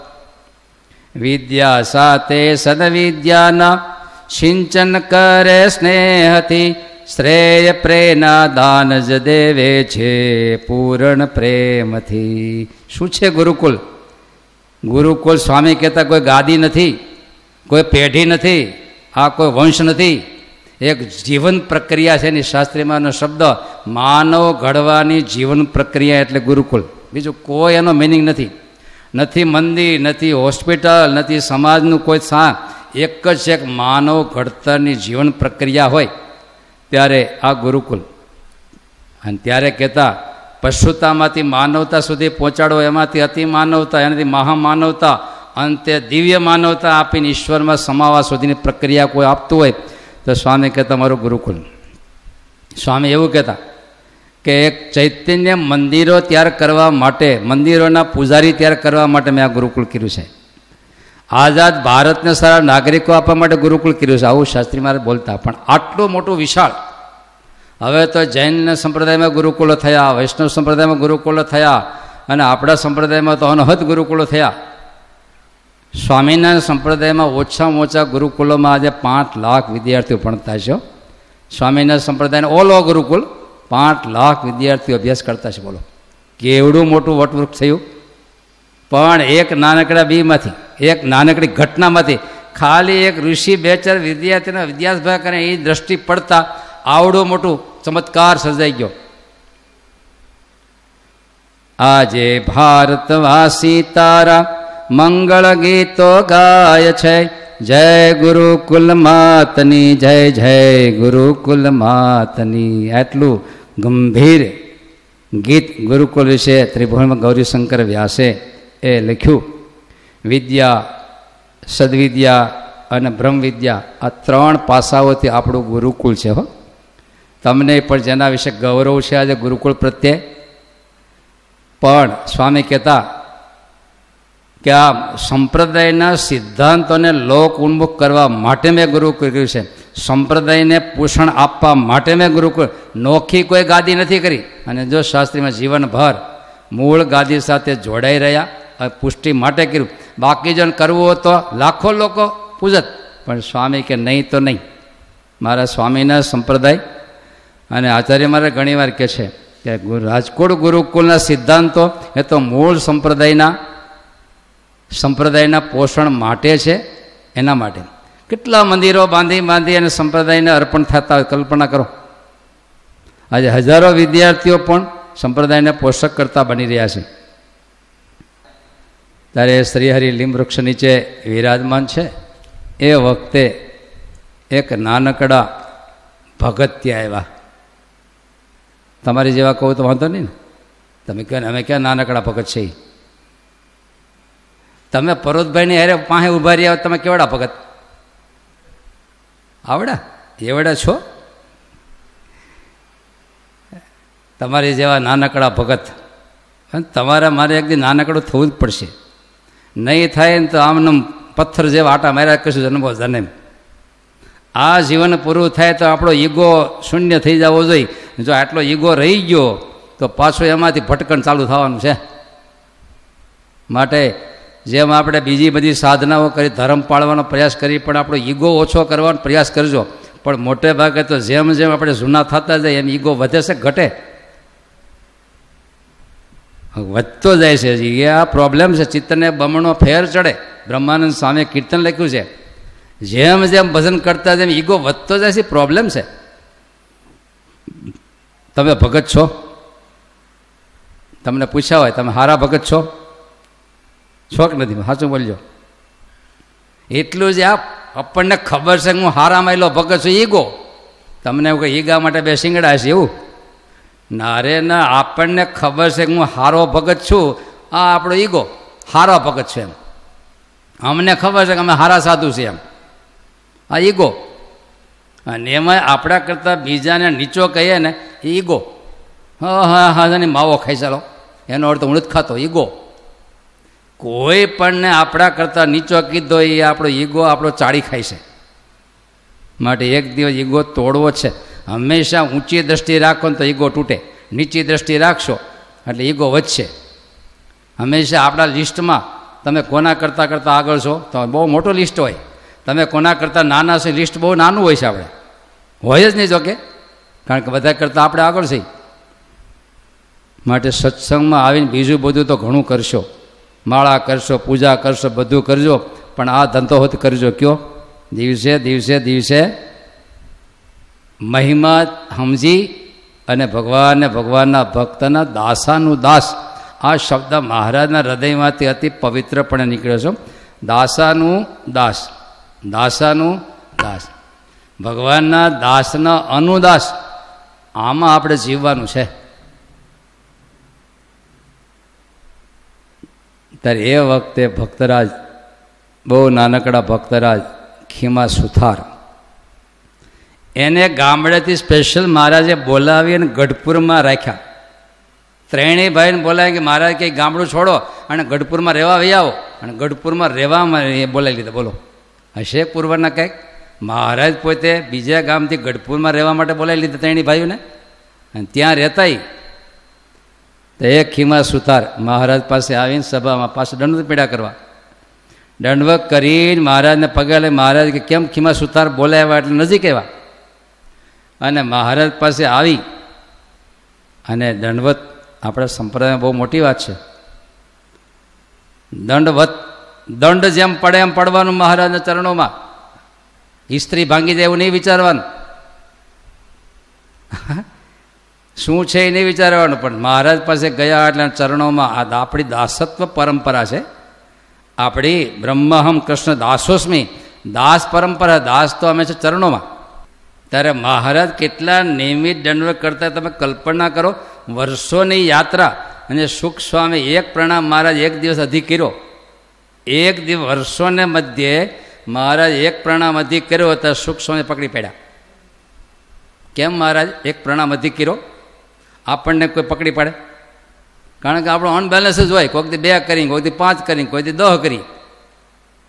વિદ્યા સાથે સદવિદ્યાના સિંચન કરે સ્નેહથી, શ્રેય પ્રેના દાન જ દેવે છે પૂરણ પ્રેમથી. શું છે ગુરુકુલ ગુરુકુલ સ્વામી કહેતા કોઈ ગાદી નથી, કોઈ પેઢી નથી, આ કોઈ વંશ નથી. એક જીવન પ્રક્રિયા છે એની શાસ્ત્રીમાંનો શબ્દ માનવ ઘડવાની જીવન પ્રક્રિયા એટલે ગુરુકુલ. બીજું કોઈ એનો મિનિંગ નથી. નથી મંદિર નથી હોસ્પિટલ, નથી સમાજનું કોઈ સા એક જ એક માનવ ઘડતરની જીવન પ્રક્રિયા હોય ત્યારે આ ગુરુકુલ. અને ત્યારે કહેતા, પશુતામાંથી માનવતા સુધી પહોંચાડો. એમાંથી અતિ માનવતા, એનાથી મહામાનવતા, અંતે દિવ્ય માનવતા આપીને ઈશ્વરમાં સમાવા સુધીની પ્રક્રિયા કોઈ આપતું હોય. તો સ્વામી કહેતા, મારું ગુરુકુલ. સ્વામી એવું કહેતા કે, એક ચૈતન્ય મંદિરો તૈયાર કરવા માટે, મંદિરોના પૂજારી તૈયાર કરવા માટે મેં આ ગુરુકુલ કર્યું છે. આઝાદ ભારતને સારા નાગરિકો આપવા માટે ગુરુકુલ કર્યું છે. આવું શાસ્ત્રી મારે બોલતા, પણ આટલું મોટું વિશાળ. હવે તો જૈન સંપ્રદાયમાં ગુરુકુલો થયા, વૈષ્ણવ સંપ્રદાયમાં ગુરુકુલો થયા, અને આપણા સંપ્રદાયમાં તો અનહદ ગુરુકુળો થયા. સ્વામિનારાયણ સંપ્રદાયમાં ઓછામાં ઓછા ગુરુકુલોમાં આજે પાંચ લાખ વિદ્યાર્થીઓ ભણતા છે સ્વામિનારાયણ સંપ્રદાયના ઓલ ઓ ગુરુકુલ પાંચ લાખ વિદ્યાર્થીઓ અભ્યાસ કરતા છે, બોલો. કેવડું મોટું વટવૃક્ષ થયું? પણ એક નાનકડા બીમાંથી, એક નાનકડી ઘટનામાંથી ખાલી એક ઋષિ બેચર વિદ્યાર્થીના વિદ્યાર્થભાઈ કરે એ દ્રષ્ટિ પડતા આવડું મોટું ચમત્કાર સર્જાઈ ગયો. આજે ભારતવાસી તારા મંગળ ગીતો ગાય છે. જય ગુરુકુલ માતની, જય જય ગુરુકુલ માતની. આટલું ગંભીર ગીત ગુરુકુલ વિશે ત્રિભુવનમાં ગૌરીશંકર વ્યાસે એ લખ્યું. વિદ્યા, સદવિદ્યા અને બ્રહ્મવિદ્યા આ ત્રણ પાસાઓથી આપણું ગુરુકુળ છે હો. તમને પણ જેના વિશે ગૌરવ છે આજે ગુરુકુળ પ્રત્યે. પણ સ્વામી કહેતા કે આ સંપ્રદાયના સિદ્ધાંતોને લોક ઉન્મુખ કરવા માટે મેં ગુરુ કર્યું છે. સંપ્રદાયને પોષણ આપવા માટે મેં ગુરુ નોખી કોઈ ગાદી નથી કરી. અને જો શાસ્ત્રીમાં જીવનભર મૂળ ગાદી સાથે જોડાઈ રહ્યા પુષ્ટિ માટે કર્યું. બાકી જો કરવું હોય તો લાખો લોકો પૂજત. પણ સ્વામી કે નહીં તો નહીં. મારા સ્વામીના સંપ્રદાય, અને આચાર્ય મારે ઘણીવાર કહે છે કે રાજકોટ ગુરુકુલના સિદ્ધાંતો, એ તો મૂળ સંપ્રદાયના સંપ્રદાયના પોષણ માટે છે, એના માટે. કેટલા મંદિરો બાંધી બાંધી અને સંપ્રદાયને અર્પણ થતા હોય, કલ્પના કરો. આજે હજારો વિદ્યાર્થીઓ પણ સંપ્રદાયને પોષક કરતા બની રહ્યા છે. ત્યારે શ્રીહરિ લીમ વૃક્ષ નીચે વિરાજમાન છે. એ વખતે એક નાનકડા ભગત ત્યાં આવ્યા. તમારી જેવા કહું તો વાંધો નહીં ને. તમે કહો ને, અમે ક્યાં નાનકડા ભગત છે તમે પરોતભાઈની હારે પાસે ઊભા રહ્યા તમે કેવડા ભગત? આવડા? એવડા છો? તમારી જેવા નાનકડા ભગત. તમારે મારે એક દી નાનકડું થવું જ પડશે. નહીં થાય ને તો આમને પથ્થર જેવા આટા માર્યા કશું જન્મો જન્મ આ જીવન પૂરું થાય તો આપણો ઈગો શૂન્ય થઈ જવો જોઈએ. જો આટલો ઈગો રહી ગયો, તો પાછો એમાંથી ભટકણ ચાલુ થવાનું છે. માટે જેમ આપણે બીજી બધી સાધનાઓ કરી, ધર્મ પાળવાનો પ્રયાસ કરી, પણ આપણો ઈગો ઓછો કરવાનો પ્રયાસ કરજો. પણ મોટે ભાગે તો જેમ જેમ આપણે જૂના થતા જાય, એમ ઈગો વધે છે, ઘટે. વધતો જાય છે એ આ પ્રોબ્લેમ છે, ચિત્તને બમણો ફેર ચડે. બ્રહ્માનંદ સ્વામી કીર્તન લખ્યું છે. જેમ જેમ ભજન કરતા જેમ ઈગો વધતો જાય છે પ્રોબ્લેમ છે. તમે ભગત છો? તમને પૂછ્યા હોય, તમે હારા ભગત છો? કે નથી સાચું બોલજો એટલું જ આપ આપણને ખબર છે હું હારા માયલો ભગત છું ઈગો તમને એવું કે ઈગા માટે બે શિંગડા છે એવું ના રે ના આપણને ખબર છે કે હું હારો ભગત છું આ આપણો ઈગો હારો ભગત છે એમ અમને ખબર છે કે અમે હારા સાધુ છે એમ આ ઈગો અને એમાં આપણા કરતાં બીજાને નીચો કહીએ ને એ ઈગો હા હા હા જાની માવો ખાઈ ચાલો એનો અર્થ હું જ ખાતો ઈગો કોઈ પણને આપણા કરતાં નીચો કીધો એ આપણો ઈગો, આપણો ચાળી ખાય છે. માટે એક દિવસ ઈગો તોડવો છે. હંમેશા ઊંચી દ્રષ્ટિ રાખો ને તો ઈગો તૂટે. નીચી દ્રષ્ટિ રાખશો એટલે ઈગો વધશે. હંમેશા આપણા લિસ્ટમાં તમે કોના કરતાં કરતાં આગળ છો? તો બહુ મોટો લિસ્ટ હોય. તમે કોના કરતાં નાના છે? લિસ્ટ બહુ નાનું હોય છે આપણે. હોય જ નહીં જોકે કારણ કે બધા કરતાં આપણે આગળ છીએ. માટે સત્સંગમાં આવીને બીજું બધું તો ઘણું કરશો. માળા કરશો, પૂજા કરશો, બધું કરજો, પણ આ ધંધો હોત કરજો કયો? દિવસે દિવસે દિવસે મહિમા સમજી અને ભગવાન ભગવાનના ભક્તના દાસાનું દાસ. આ શબ્દ મહારાજના હૃદયમાંથી અતિ પવિત્રપણે નીકળ્યો છો. દાસાનું દાસ દાસાનું દાસ. ભગવાનના દાસના અનુદાસ. આમાં આપણે જીવવાનું છે. ત્યારે એ વખતે ભક્તરાજ બહુ નાનકડા ભક્તરાજ ખીમા સુથાર એને ગામડેથી સ્પેશિયલ મહારાજે બોલાવી અને ગઢપુરમાં રાખ્યા ત્રણેય ભાઈને બોલાય કે મહારાજ કંઈ ગામડું છોડો અને ગઢપુરમાં રહેવા વહી આવો અને ગઢપુરમાં રહેવામાં એ બોલાવી લીધા બોલો હશે પૂર્વના કંઈક મહારાજ પોતે બીજા ગામથી ગઢપુરમાં રહેવા માટે બોલાવી લીધા ત્રણેય ભાઈઓને અને ત્યાં રહેતાય તો એક ખીમા સુથાર મહારાજ પાસે આવીને સભામાં પાછું દંડવત પીડા કરવા. દંડવત કરીને મહારાજને પગે મહારાજ કે, કેમ ખીમા સુથાર બોલાવ્યા એટલે નજીક એવા અને મહારાજ પાસે આવી અને દંડવત આપણા સંપ્રદાયમાં બહુ મોટી વાત છે. દંડવત દંડ જેમ પડે એમ પડવાનું મહારાજના ચરણોમાં. ઇસ્ત્રી ભાંગી જાય એવું નહીં વિચારવાનું. શું છે એ નહીં વિચારવાનું, પણ મહારાજ પાસે ગયા એટલે ચરણોમાં આ આપણી દાસત્વ પરંપરા છે. આપણી બ્રહ્મહમ કૃષ્ણ દાસોસ્મી, દાસ પરંપરા, દાસ તો અમે છે ચરણોમાં. ત્યારે મહારાજ કેટલા નિયમિત દંડવત કરતા તમે કલ્પના કરો, વર્ષોની યાત્રા અને સુખ સ્વામી એક પ્રણામ મહારાજ એક દિવસ અધિક કર્યો. એક દિવસ વર્ષોને મધ્યે મહારાજ એક પ્રણામ અધિક કર્યો તો સુખ સ્વામી પકડી પડ્યા. કેમ મહારાજ? એક પ્રણામ અધિક કર્યો. આપણને કોઈ પકડી પાડે? કારણ કે આપણો અનબેલેન્સ જ હોય. કોઈકથી બે કરી કોઈકથી પાંચ કરી કોઈથી દહ કરી.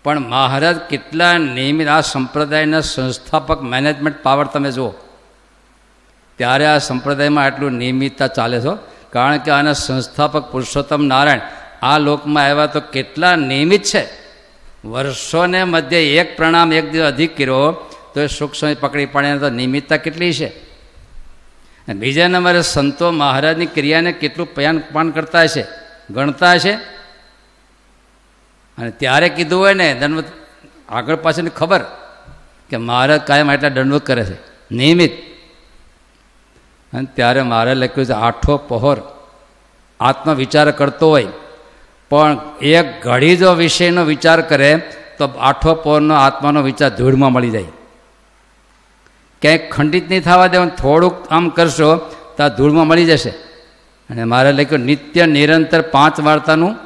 પણ મહારાજ, કેટલા નિયમિત આ સંપ્રદાયના સંસ્થાપક મેનેજમેન્ટ પાવર તમે જુઓ. ત્યારે આ સંપ્રદાયમાં આટલું નિયમિતતા ચાલે છો કારણ કે આના સંસ્થાપક પુરુષોત્તમ નારાયણ આ લોકમાં આવ્યા તો કેટલા નિયમિત છે. વર્ષોને મધ્ય એક પ્રણામ એક દિવસ અધિક કર્યો, તો એ સમય પકડી પડે તો નિયમિતતા કેટલી છે? બીજા નંબરે સંતો મહારાજની ક્રિયાને કેટલું પયાન પાન કરતા હશે, ગણતા હશે? અને ત્યારે કીધું હોય ને, દંડવત, આગળ પાછળની ખબર કે મહારાજ કાયમ એટલા દંડવત કરે છે, નિયમિત. અને ત્યારે મારે લખ્યું છે, આઠો પહોર આત્મવિચાર કરતો હોય, પણ એક ઘડી જો વિષયનો વિચાર કરે, તો આઠો પહોરનો આત્માનો વિચાર ધૂળમાં મળી જાય. ક્યાંય ખંડિત નહીં થવા દેવાનું થોડુંક આમ કરશો તો આ ધૂળમાં મળી જશે. અને મારે લખ્યું, નિત્ય નિરંતર પાંચ વાર્તાનું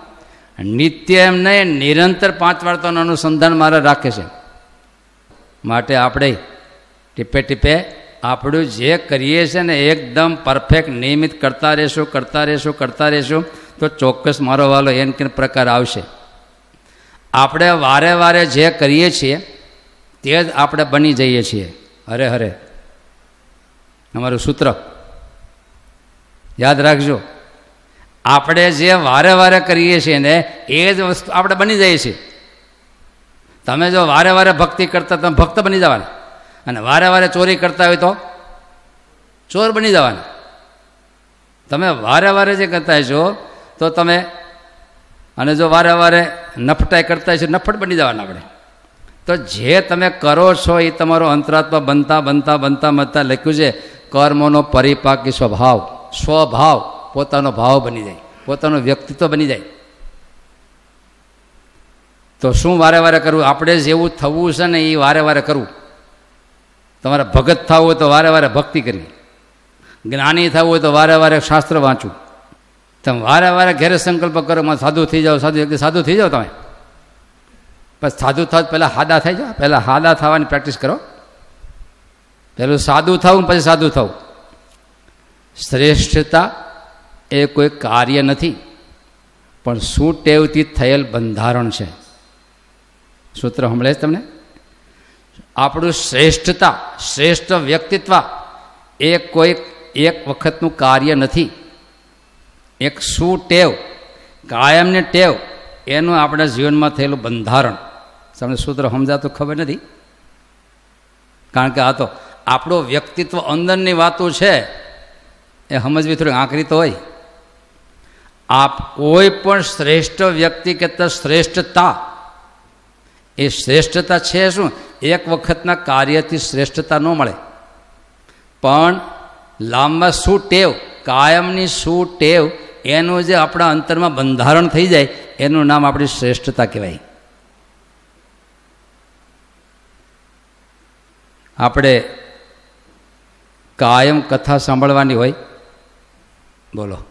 નિત્ય એમ નહીં, નિરંતર પાંચ વાર્તાનું અનુસંધાન મારે રાખે છે. માટે આપણે ટીપે ટીપે આપણું જે કરીએ છીએ ને, એકદમ પરફેક્ટ, નિયમિત કરતા રહેશું કરતા રહેશું કરતા રહેશું, તો ચોક્કસ મારો વાલો એન કે પ્રકાર આવશે. આપણે વારે વારે જે કરીએ છીએ, તે જ આપણે બની જઈએ છીએ. હરે હરે. અમારું સૂત્ર. યાદ રાખજો. આપણે જે વારે વારે કરીએ છીએ ને, એ જ વસ્તુ આપણે બની જઈએ છીએ તમે જો વારે વારે ભક્તિ કરતા, તમે ભક્ત બની જવાના. અને વારે વારે ચોરી કરતા હોય તો? ચોર બની જવાના. તમે વારે વારે જે કરતા છો તો તમે અને જો વારે વારે નફટાઈ કરતા છો નફટ બની જવાના આપણે. તો જે તમે કરો છો એ તમારો અંતરાત્મા બનતા બનતા બનતા બનતા લખ્યું છે, કર્મોનો પરિપાકી સ્વભાવ. સ્વભાવ પોતાનો ભાવ બની જાય. પોતાનું વ્યક્તિત્વ બની જાય. તો શું વારે વારે કરવું? આપણે જેવું થવું છે ને એ વારે વારે કરવું. તમારે ભગત થવું હોય તો વારે વારે ભક્તિ કરવી. જ્ઞાની થવું હોય તો વારે વારે શાસ્ત્ર વાંચવું. તમે વારે વારે ઘેરે સંકલ્પ કરો સાધુ થઈ જાઓ, સાધુ સાધુ થઈ જાઓ તમે. પછી સાધુ થાવ, પહેલાં હાદા થઈ જાઓ પહેલાં હાદા થવાની પ્રેક્ટિસ કરો. પહેલું સાદું થવું, પછી સાદું થવું. શ્રેષ્ઠતા એ કોઈ કાર્ય નથી, પણ શું ટેવથી થયેલ બંધારણ છે. સૂત્ર હમળે છે તમને? આપણું શ્રેષ્ઠતા, શ્રેષ્ઠ વ્યક્તિત્વ એ કોઈ એક વખતનું કાર્ય નથી. એક શું ટેવ કાયમને ટેવ, એનું આપણા જીવનમાં થયેલું બંધારણ. તમને સૂત્ર સમજાતું ખબર નથી. કારણ કે આ તો આપણો વ્યક્તિત્વ અંદરની વાતો છે. એ સમજવી થોડી આંકરી તો હોય. આપ કોઈ પણ શ્રેષ્ઠ વ્યક્તિ કે શ્રેષ્ઠતા. એ શ્રેષ્ઠતા છે શું? એક વખતના કાર્યથી શ્રેષ્ઠતા ન મળે. પણ લાંબા શું ટેવ કાયમની શું ટેવ એનું જે આપણા અંતરમાં બંધારણ થઈ જાય, એનું નામ આપણી શ્રેષ્ઠતા કહેવાય. આપણે કાયમ કથા સાંભળવાની હોય? બોલો.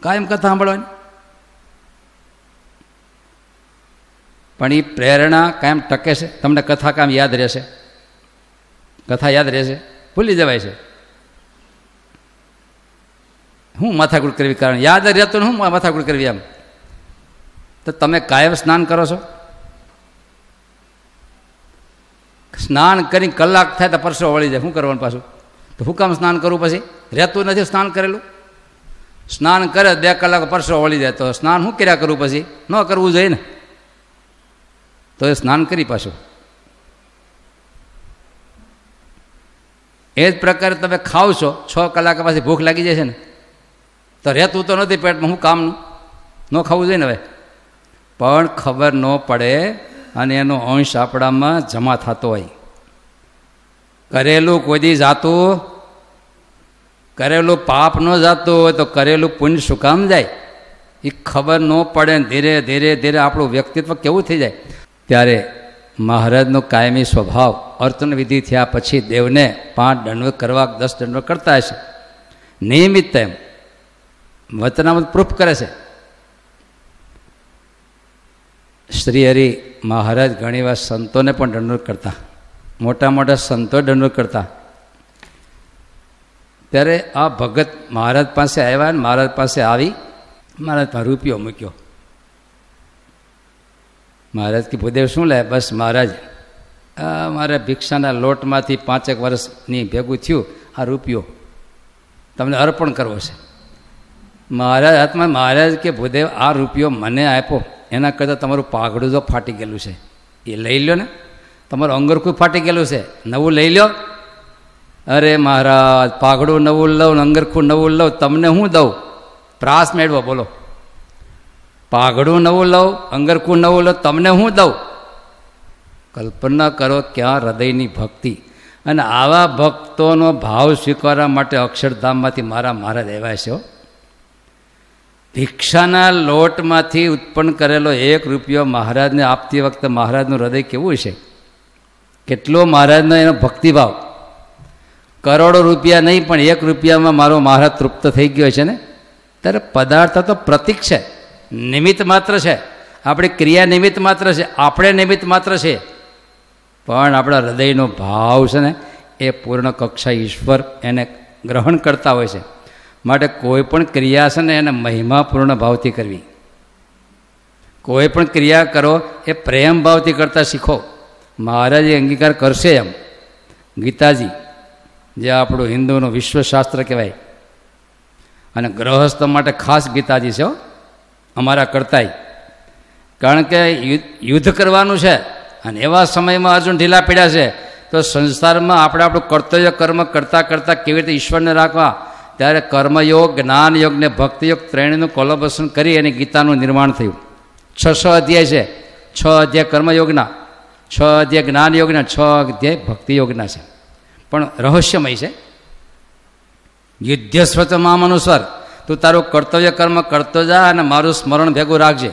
કાયમ કથા સાંભળવાની? પણ એ પ્રેરણા કાયમ ટકે છે? તમને કથા કામ યાદ રહેશે? કથા યાદ રહેશે? ભૂલી જવાય છે. હું માથાકૂટ કરવી કારણ? યાદ રહેતું હું માથાકૂટ કરવી એમ? તો તમે કાયમ સ્નાન કરો છો? સ્નાન કરી કલાક થાય તો પરસો વળી જાય. શું કરવાનું પાછું? તો હું કામ સ્નાન કરવું પછી? રહેતું નથી સ્નાન કરેલું? સ્નાન કરે બે કલાક પરસો વળી જાય તો સ્નાન શું કર્યા કરવું પછી? ન કરવું જોઈએ ને. તો એ સ્નાન કરી પાછું. એ જ પ્રકારે તમે ખાવ છો, છ કલાક પછી ભૂખ લાગી જાય છે ને. તો રહેતું તો નથી પેટમાં, હું કામનું? ન ખાવું જોઈએ ને હવે? પણ ખબર ન પડે અને એનો અંશ આપણામાં જમા થતો હોય. કરેલું કોઈ જાતું, કરેલું પાપ ન જાતું હોય તો કરેલું પુણ્ય શું કામ જાય? એ ખબર ન પડે ધીરે ધીરે ધીરે આપણું વ્યક્તિત્વ કેવું થઈ જાય? ત્યારે મહારાજનો કાયમી સ્વભાવ અર્ચન વિધિ થયા પછી દેવને પાંચ દંડ કરવા, દસ દંડવ કરતા હશે. નિયમિત એમ. વચનામત પ્રૂફ કરે છે. શ્રી હરિ મહારાજ ઘણીવાર સંતોને પણ દંડવત કરતા. મોટા મોટા સંતો દંડવત કરતા. ત્યારે આ ભગત મહારાજ પાસે આવ્યા ને મહારાજ પાસે આવી. મહારાજ પાસે રૂપિયો મૂક્યો. મહારાજ કે, ભૂદેવ, શું લે? બસ મહારાજ, આ મારે ભિક્ષાના લોટમાંથી પાંચેક વર્ષની ભેગું થયું, આ રૂપિયો તમને અર્પણ કરવો છે. મહારાજ હાથમાં મહારાજ કે, ભૂદેવ, આ રૂપિયો મને આપ્યો એના કરતાં તમારું પાઘડું જો ફાટી ગયેલું છે, એ લઈ લો ને. તમારું અંગરખું ફાટી ગયેલું છે, નવું લઈ લો અરે મહારાજ, પાઘડું નવું લઉં અંગરખું નવું લઉં, તમને હું દઉં? પ્રાસ મેળવો, બોલો. પાઘડું નવું લઉં, અંગરખું નવું લઉં, તમને હું દઉં? કલ્પના કરો ક્યાં હૃદયની ભક્તિ. અને આવા ભક્તોનો ભાવ સ્વીકારવા માટે અક્ષરધામમાંથી મારા મહારાજ આવ્યા છે ભિક્ષાના લોટમાંથી ઉત્પન્ન કરેલો એક રૂપિયો મહારાજને આપતી વખતે મહારાજનું હૃદય કેવું છે કેટલો મહારાજનો એનો ભક્તિભાવ? કરોડો રૂપિયા નહીં, પણ એક રૂપિયામાં મારો મહારાજ તૃપ્ત થઈ ગયો છે ને? ત્યારે પદાર્થ તો પ્રતિક છે, નિમિત્ત માત્ર છે. આપણી ક્રિયા નિમિત્ત માત્ર છે, આપણે નિમિત્ત માત્ર છે. પણ આપણા હૃદયનો ભાવ છે ને, એ પૂર્ણ કક્ષા ઈશ્વર એને ગ્રહણ કરતા હોય છે. માટે કોઈ પણ ક્રિયા છે ને એને મહિમાપૂર્ણ ભાવથી કરવી. કોઈ પણ ક્રિયા કરો એ પ્રેમ ભાવથી કરતાં શીખો. મહારાજે અંગીકાર કરશે એમ. ગીતાજી, જે આપણું હિન્દુનું વિશ્વશાસ્ત્ર કહેવાય. અને ગ્રહસ્થ માટે ખાસ ગીતાજી છે અમારા કરતાય. કારણ કે યુદ્ધ કરવાનું છે અને એવા સમયમાં અર્જુન ઢીલા પીડ્યા છે, તો સંસારમાં આપણે આપણું કર્તવ્ય કર્મ કરતાં કરતાં કેવી રીતે ઈશ્વરને રાખવા ત્યારે કર્મયોગ, જ્ઞાનયોગ ને ભક્તિયોગ ત્રણેયનું કોલોબરેશન કરી અને ગીતાનું નિર્માણ થયું. છ છ અધ્યાય છે. છ અધ્યાય કર્મયોગના, છ અધ્યાય જ્ઞાનયોગના, છ અધ્યાય ભક્તિયોગના છે. પણ રહસ્યમય છે. યુદ્ધસ્વત મામ અનુસાર, તું તારું કર્તવ્ય કર્મ કરતો જા અને મારું સ્મરણ ભેગું રાખજે.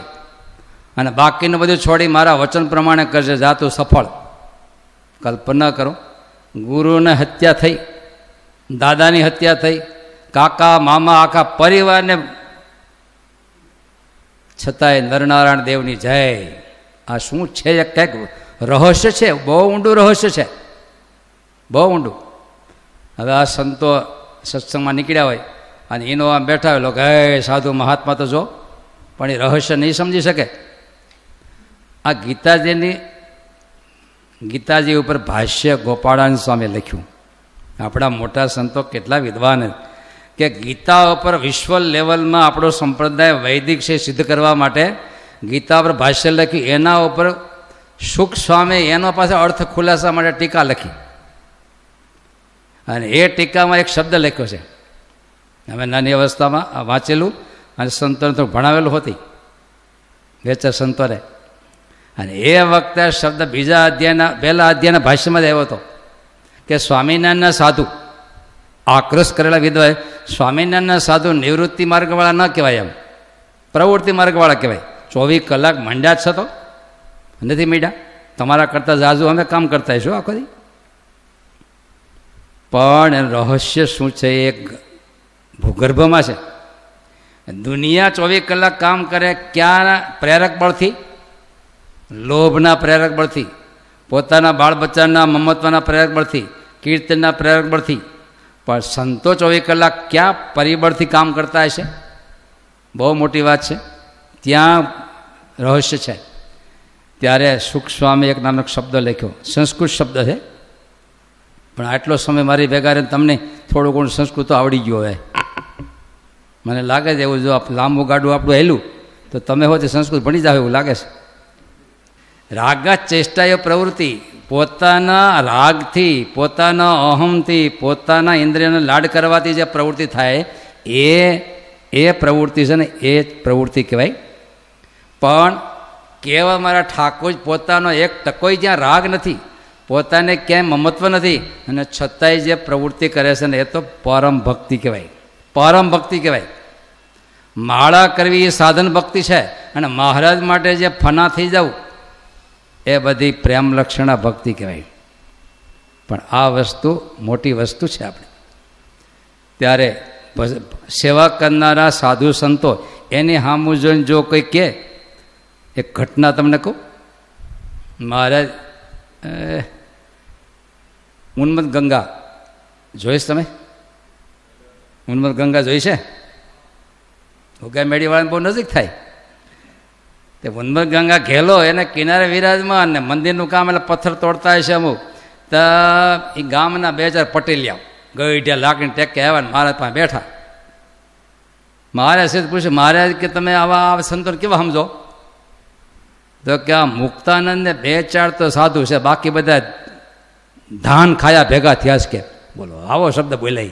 અને બાકીનું બધું છોડી મારા વચન પ્રમાણે કરજે. જા, તું સફળ. કલ્પના કરો. ગુરુને હત્યા થઈ. દાદાની હત્યા થઈ. કાકા, મામા, આખા પરિવારને છતાંય નરનારાયણ દેવની જય. આ શું છે? કંઈક રહસ્ય છે? બહુ ઊંડું રહસ્ય છે. બહુ ઊંડું. હવે આ સંતો સત્સંગમાં નીકળ્યા હોય અને એનો આમ બેઠા હોય, લોકો, હે સાધુ મહાત્મા, તો જો. પણ એ રહસ્ય નહીં સમજી શકે. આ ગીતાજીની, ગીતાજી ઉપર ભાષ્ય ગોપાળાન સ્વામી લખ્યું. આપણા મોટા સંતો કેટલા વિદ્વાન કે ગીતા ઉપર વિશ્વ લેવલમાં આપણો સંપ્રદાય વૈદિક છે, સિદ્ધ કરવા માટે ગીતા પર ભાષ્ય લખી, એના ઉપર સુખ સ્વામી એનો પાસે અર્થ ખુલાસા માટે ટીકા લખી. અને એ ટીકામાં એક શબ્દ લખ્યો છે. અમે નાની અવસ્થામાં વાંચેલું અને સંતોને તો ભણાવેલું હતી. વેચર સંતોને. અને એ વખતે શબ્દ બીજા અધ્યાયના, પહેલા અધ્યાયના ભાષ્યમાં જ આવ્યો હતો કે સ્વામિનારાયણના સાધુ આક્રોશ કરેલા વિધવાએ સ્વામિનારાયણના સાધુ નિવૃત્તિ માર્ગવાળા ન કહેવાય એમ. પ્રવૃત્તિ માર્ગવાળા કહેવાય. ચોવીસ કલાક મંડ્યા જ તો. નથી મીડ્યા. તમારા કરતાં જાજુ અમે કામ કરતા છું આખો દી. પણ રહસ્ય શું છે? એ ભૂગર્ભમાં છે. દુનિયા ચોવીસ કલાક કામ કરે ક્યાં પ્રેરક બળથી? લોભના પ્રેરક બળથી. પોતાના બાળ બચ્ચાના મમત્વના પ્રેરક બળથી. કીર્તનના પ્રેરક બળથી. પણ સંતો ચોવીસ કલાક ક્યાં પરિબળથી કામ કરતા હશે? બહુ મોટી વાત છે. ત્યાં રહસ્ય છે. ત્યારે સુખ સ્વામી એક નામનો શબ્દ લખ્યો. સંસ્કૃત શબ્દ છે. પણ આટલો સમય મારી ભેગા રહીને તમને થોડું ઘણું સંસ્કૃત આવડી ગયો હવે મને લાગે છે એવું જો લાંબુ ગાડું આપણું હેલું, તો તમે હો તે સંસ્કૃત ભણી જાવ એવું લાગે છે. રાગા ચેષ્ટા એ પ્રવૃત્તિ. પોતાના રાગથી, પોતાના અહમથી પોતાના ઇન્દ્રિયને લાડ કરવાથી જે પ્રવૃત્તિ થાય, એ એ પ્રવૃત્તિ છે ને એ પ્રવૃત્તિ કહેવાય. પણ કેવા મારા ઠાકોર પોતાનો એક ટકોય જ્યાં રાગ નથી, પોતાને ક્યાંય મમત્વ નથી, અને છતાંય જે પ્રવૃત્તિ કરે છે ને એ તો પરમ ભક્તિ કહેવાય. પરમ ભક્તિ કહેવાય. માળા કરવી એ સાધન ભક્તિ છે, અને મહારાજ માટે જે ફના થઈ જવું એ બધી પ્રેમલક્ષણા ભક્તિ કહેવાય. પણ આ વસ્તુ મોટી વસ્તુ છે આપણે. ત્યારે સેવા કરનારા સાધુ સંતો એની હામું જોઈને જો કોઈ કહે, એક ઘટના તમને કહું? મહારાજ ઉન્મત ગંગા જોઈશ તમે? ઉન્મત ગંગા જોઈ છે ઉગા મેળીવાળાને બહુ નજીક થાય. તે ઉન્મત ગંગા ઘેલો એને કિનારે વિરાજમાં અને મંદિરનું કામ એટલે પથ્થર તોડતા હશે અમુક. તો એ ગામના બે ચાર પટેલિયા ગઈઢિયા લાકડી ટેકે આવ્યા ને મહારાજ પાસે બેઠા. મહારાજ સીધ પૂછ્યું, મહારાજ, કે તમે આવા સંતોને કેવા સમજો? તો કે આ મુક્તાનંદને બે ચાર તો સાધુ છે, બાકી બધા ધાન ખાયા ભેગા થયા છે કે. બોલો, આવો શબ્દ બોલાય.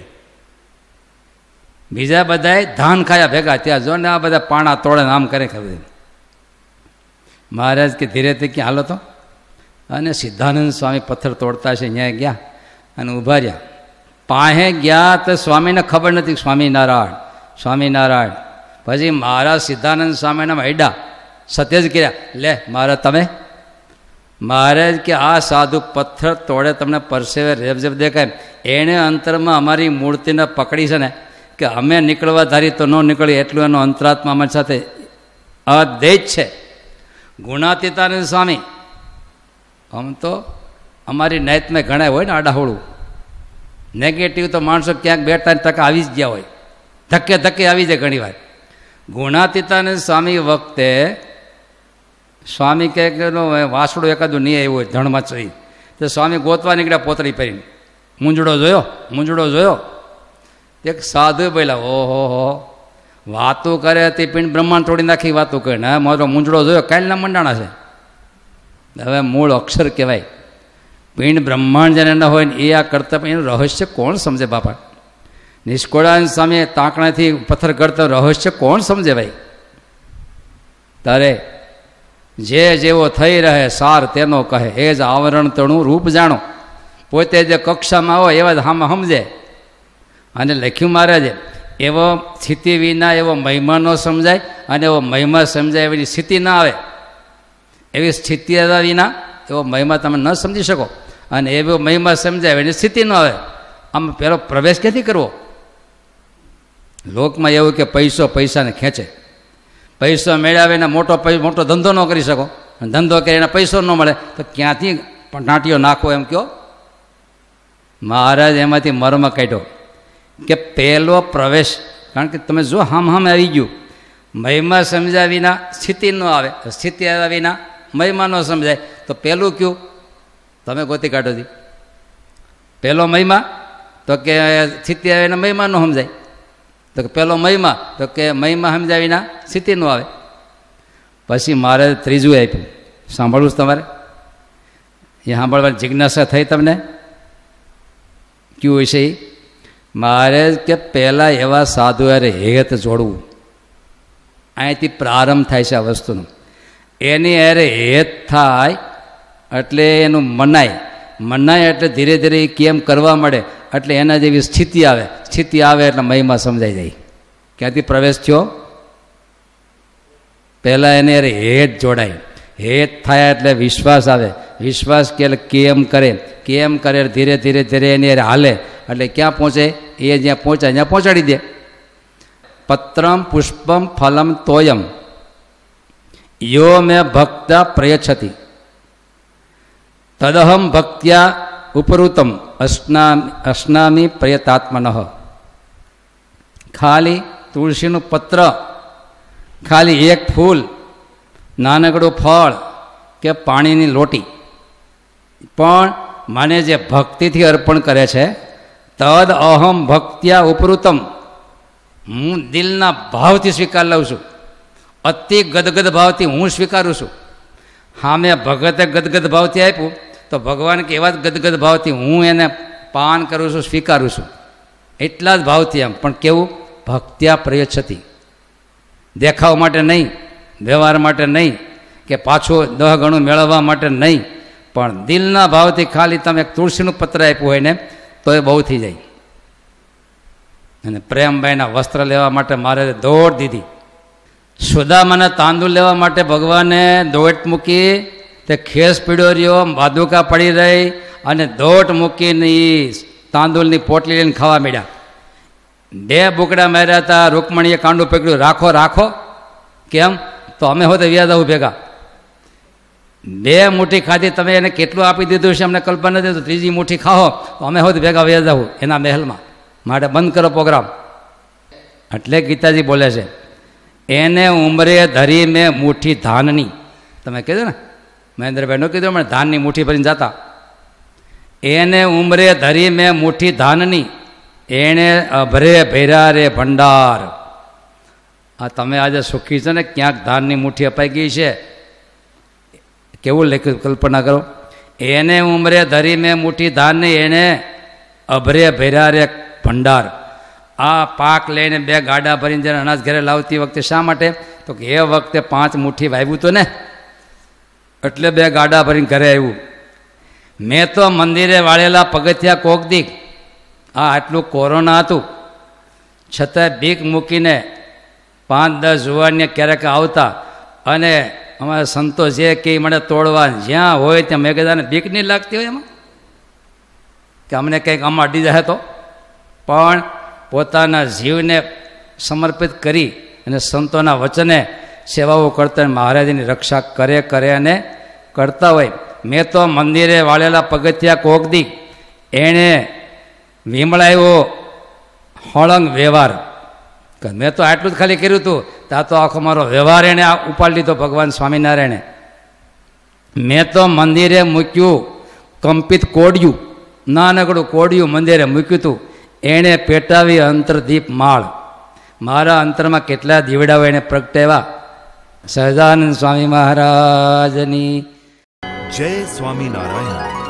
બીજા બધાએ ધાન ખાયા ભેગા થયા. જો ને આ બધા પાણા તોડે આમ કરે ખબર મહારાજ કે ધીરે ધીરે ક્યાં હાલો તો? અને સિદ્ધાનંદ સ્વામી પથ્થર તોડતા છે અહીંયા ગયા અને ઊભા રહ્યા. પાસે ગયા તો સ્વામીને ખબર નથી, સ્વામિનારાયણ સ્વામિનારાયણ. પછી મહારાજ સિદ્ધાનંદ સ્વામીના મૈડા સત્ય જ કર્યા લે, મહારાજ, તમે? મહારાજ કે, આ સાધુ પથ્થર તોડે તમને પરસેવે રેબઝેબ દેખાય. એણે અંતરમાં અમારી મૂર્તિને પકડી છે ને, કે અમે નીકળવા ધારી તો ન નીકળી એટલું એનો અંતરાત્મા અમારી સાથે અદેજ છે. ગુણાતીતાનંદ સ્વામી. આમ તો અમારી નાયતમાં ઘણા હોય ને આડાહોળું. નેગેટિવ તો માણસો ક્યાંક બે ત્રણ આવી જ ગયા હોય. ધક્કે ધક્કે આવી જાય ઘણી વાર. ગુણાતીતાનંદ સ્વામી વખતે સ્વામી કહે કે વાસડો એકાદું નહીં આવ્યો હોય ધણમાં ચડી તો સ્વામી ગોતવા નીકળ્યા પોતરી પહેરીને. મૂંઝડો જોયો મૂંઝડો જોયો. એક સાધુ બોલ્યા, ઓહો, હો વાતો કરે તે પિંડ બ્રહ્માંડ તોડી નાખી વાતો કરે. ને મારો મૂંઝડો જોયો, કાલના મંડાણા છે. હવે મૂળ અક્ષર કહેવાય. પિંડ બ્રહ્માંડ જેને ન હોય ને એ આ કરતા પણ એનું રહસ્ય કોણ સમજે બાપા? નિષ્કોળાન સામે તાંકણાથી પથ્થર કરતા રહસ્ય કોણ સમજે ભાઈ? તારે જે જેવો થઈ રહે સાર તેનો કહે. એ જ આવરણ તણું રૂપ જાણો. પોતે જે કક્ષામાં હોય એવા જ હામાં સમજે. અને લખ્યું મહારાજે એવો સ્થિતિ વિના એવો મહિમા ન સમજાય અને એવો મહિમા સમજાય એવી સ્થિતિ ના આવે. એવી સ્થિતિ વિના એવો મહિમા તમે ન સમજી શકો. અને એવો મહિમા સમજાય એની સ્થિતિ ન આવે. આમ પેલો પ્રવેશ ક્યાંથી કરવો? લોકમાં એવું કે પૈસો પૈસાને ખેંચે. પૈસો મેળવીને મોટો મોટો ધંધો ન કરી શકો. ધંધો કરી એને પૈસો ન મળે. તો ક્યાંથી નાટીઓ નાખો એમ કયો? મહારાજ એમાંથી મર્મ કાઢ્યો. કે પહેલો પ્રવેશ, કારણ કે તમે જો હામ હામ આવી ગયું, મહિમા સમજ્યા વિના સ્થિતિ ન આવે સ્થિતિ આવ્યા વિના મહિમા ન સમજાય. તો પહેલું કયું? તમે ગોતી કાઢો હતી પહેલો મહિમા, તો કે સ્થિતિ આવે વિના મહિમા ન સમજાય. તો કે પહેલો મહિમા, તો કે મહિમા સમજ્યા વિના સ્થિતિ ન આવે. પછી મારે ત્રીજું આપ્યું. સાંભળવું છે તમારે? એ સાંભળવાની જિજ્ઞાસા થઈ તમને? કયું વિષય? મારે કે પહેલાં એવા સાધુ યારે હેત જોડવું. અહીંથી પ્રારંભ થાય છે આ વસ્તુનો. એની અરે હેત થાય એટલે એનું મનાય. મનાય એટલે ધીરે ધીરે એ કેમ કરવા મળે એટલે એના જેવી સ્થિતિ આવે. સ્થિતિ આવે એટલે મહિમા સમજાઈ જાય. ક્યાંથી પ્રવેશ થયો? પહેલાં એને અરે હેત જોડાય. હેત થાય એટલે વિશ્વાસ આવે. વિશ્વાસ કે એટલે કેમ કરે? કેમ કરે? ધીરે ધીરે ધીરે એની હાલે. એટલે ક્યાં પહોંચે? એ જ્યાં પહોંચાય, ત્યાં પહોંચાડી દે. પત્રમ, પુષ્પમ, ફલમ, તોયમ. યો મેં ભક્ત પ્રયચ્છતિ. તદહમ ભક્ત્યા ઉપરુતમ અસ્ના અસ્નામી પ્રયતાત્મન. ખાલી તુલસીનું પત્ર, ખાલી એક ફૂલ, નાનકડું ફળ કે પાણીની લોટી. પણ મને જે ભક્તિથી અર્પણ કરે છે તદ અહમ ભક્ત્યા ઉપરુતમ. હું દિલના ભાવથી સ્વીકાર લઉં છું. અતિ ગદગદ ભાવથી હું સ્વીકારું છું. હા, મેં ભગતે ગદગદ ભાવથી આપ્યું, તો ભગવાન કે એવા જ ગદગદ ભાવથી હું એને પાન કરું છું, સ્વીકારું છું. એટલા જ ભાવથી એમ. પણ કેવું? ભક્ત્યા પ્રયચ્છતી. દેખાવ માટે નહીં, વ્યવહાર માટે નહીં, કે પાછું દહ ગણું મેળવવા માટે નહીં. પણ દિલના ભાવથી ખાલી તમે એક તુલસીનું પત્ર આપ્યું હોય ને તો એ બહુ થઈ જાય. અને પ્રેમભાઈના વસ્ત્ર લેવા માટે મારે દોડ દીધી. સુદામાના તાંદુળ લેવા માટે ભગવાને દોટ મૂકી તે ખેસ પીડ્યો રહ્યો બાદુકા પડી રહી અને દોટ મૂકીને એ તાંદુળની પોટલી લઈને ખાવા માંડ્યા. બે બુકડા માર્યા હતા રૂકમણીએ કાંડું પકડ્યું, રાખો રાખો. કેમ? તો અમે હોતે વ્યાજ આવું ભેગા. બે મુઠ્ઠી ખાધી, તમે એને કેટલું આપી દીધું છે, અમને કલ્પના નથી ત્રીજી મુઠ્ઠી ખાઓ, તો અમે હોત ભેગા વ્યાજ આવું એના મહેલમાં. માટે બંધ કરો પ્રોગ્રામ. એટલે ગીતાજી બોલે છે, એને ઉંમરે ધરી મેં મુઠ્ઠી ધાનની. તમે કીધું ને? મહેન્દ્રભાઈનું કીધું મને ધાનની મુઠ્ઠી ભરીને જતા. એને ઉંમરે ધરી મેં મુઠ્ઠી ધાનની. એણે અભરે ભેરા રે ભંડાર. આ તમે આજે સુખી છે ને? ક્યાંક ધાનની મુઠ્ઠી અપાઈ ગઈ છે. કેવું લખ્યું કલ્પના કરો? એને ઉમરે ધરી મેં મુઠ્ઠી ધાનને એણે અભરે ભેરા રે ભંડાર. આ પાક લઈને બે ગાડા ભરીને જ્યારે અનાજ ઘરે લાવતી વખતે શા માટે? તો કે એ વખતે પાંચ મુઠ્ઠી વાવ્યું તો ને? એટલે બે ગાડા ભરીને ઘરે આવ્યું. મેં તો મંદિરે વાળેલા પગથિયા કોક દીક આ આટલું કોરોના હતું. છતાં બીક મૂકીને પાંચ દસ જુવાનને ક્યારેક આવતા અને અમારા સંતો જે કે મને તોડવા જ્યાં હોય ત્યાં મેઘદાને બીક નહીં લાગતી હોય એમાં? કે અમને કંઈક આમાં અડી જાય તો? પણ પોતાના જીવને સમર્પિત કરી અને સંતોના વચને સેવાઓ કરતા મહારાજની રક્ષા કરે કરે અને કરતા હોય. મેં તો મંદિરે વાળેલા પગથિયા કોકદી એણે વિમળાયો હળંગ વ્યવહાર. મેં તો આટલું જ ખાલી કર્યું હતું ત્યાં તો આખો મારો વ્યવહાર એણે ઉપાડી લીધો ભગવાન સ્વામિનારાયણે. મેં તો મંદિરે મૂક્યું, કંપિત કોડિયું, નાનકડું કોડિયું મંદિરે મૂક્યું હતું એણે પેટાવી અંતરદીપ માળ. મારા અંતરમાં કેટલા દીવડાઓ એણે પ્રગટાવ્યા. સહજાનંદ સ્વામી મહારાજની. જય સ્વામિનારાયણ.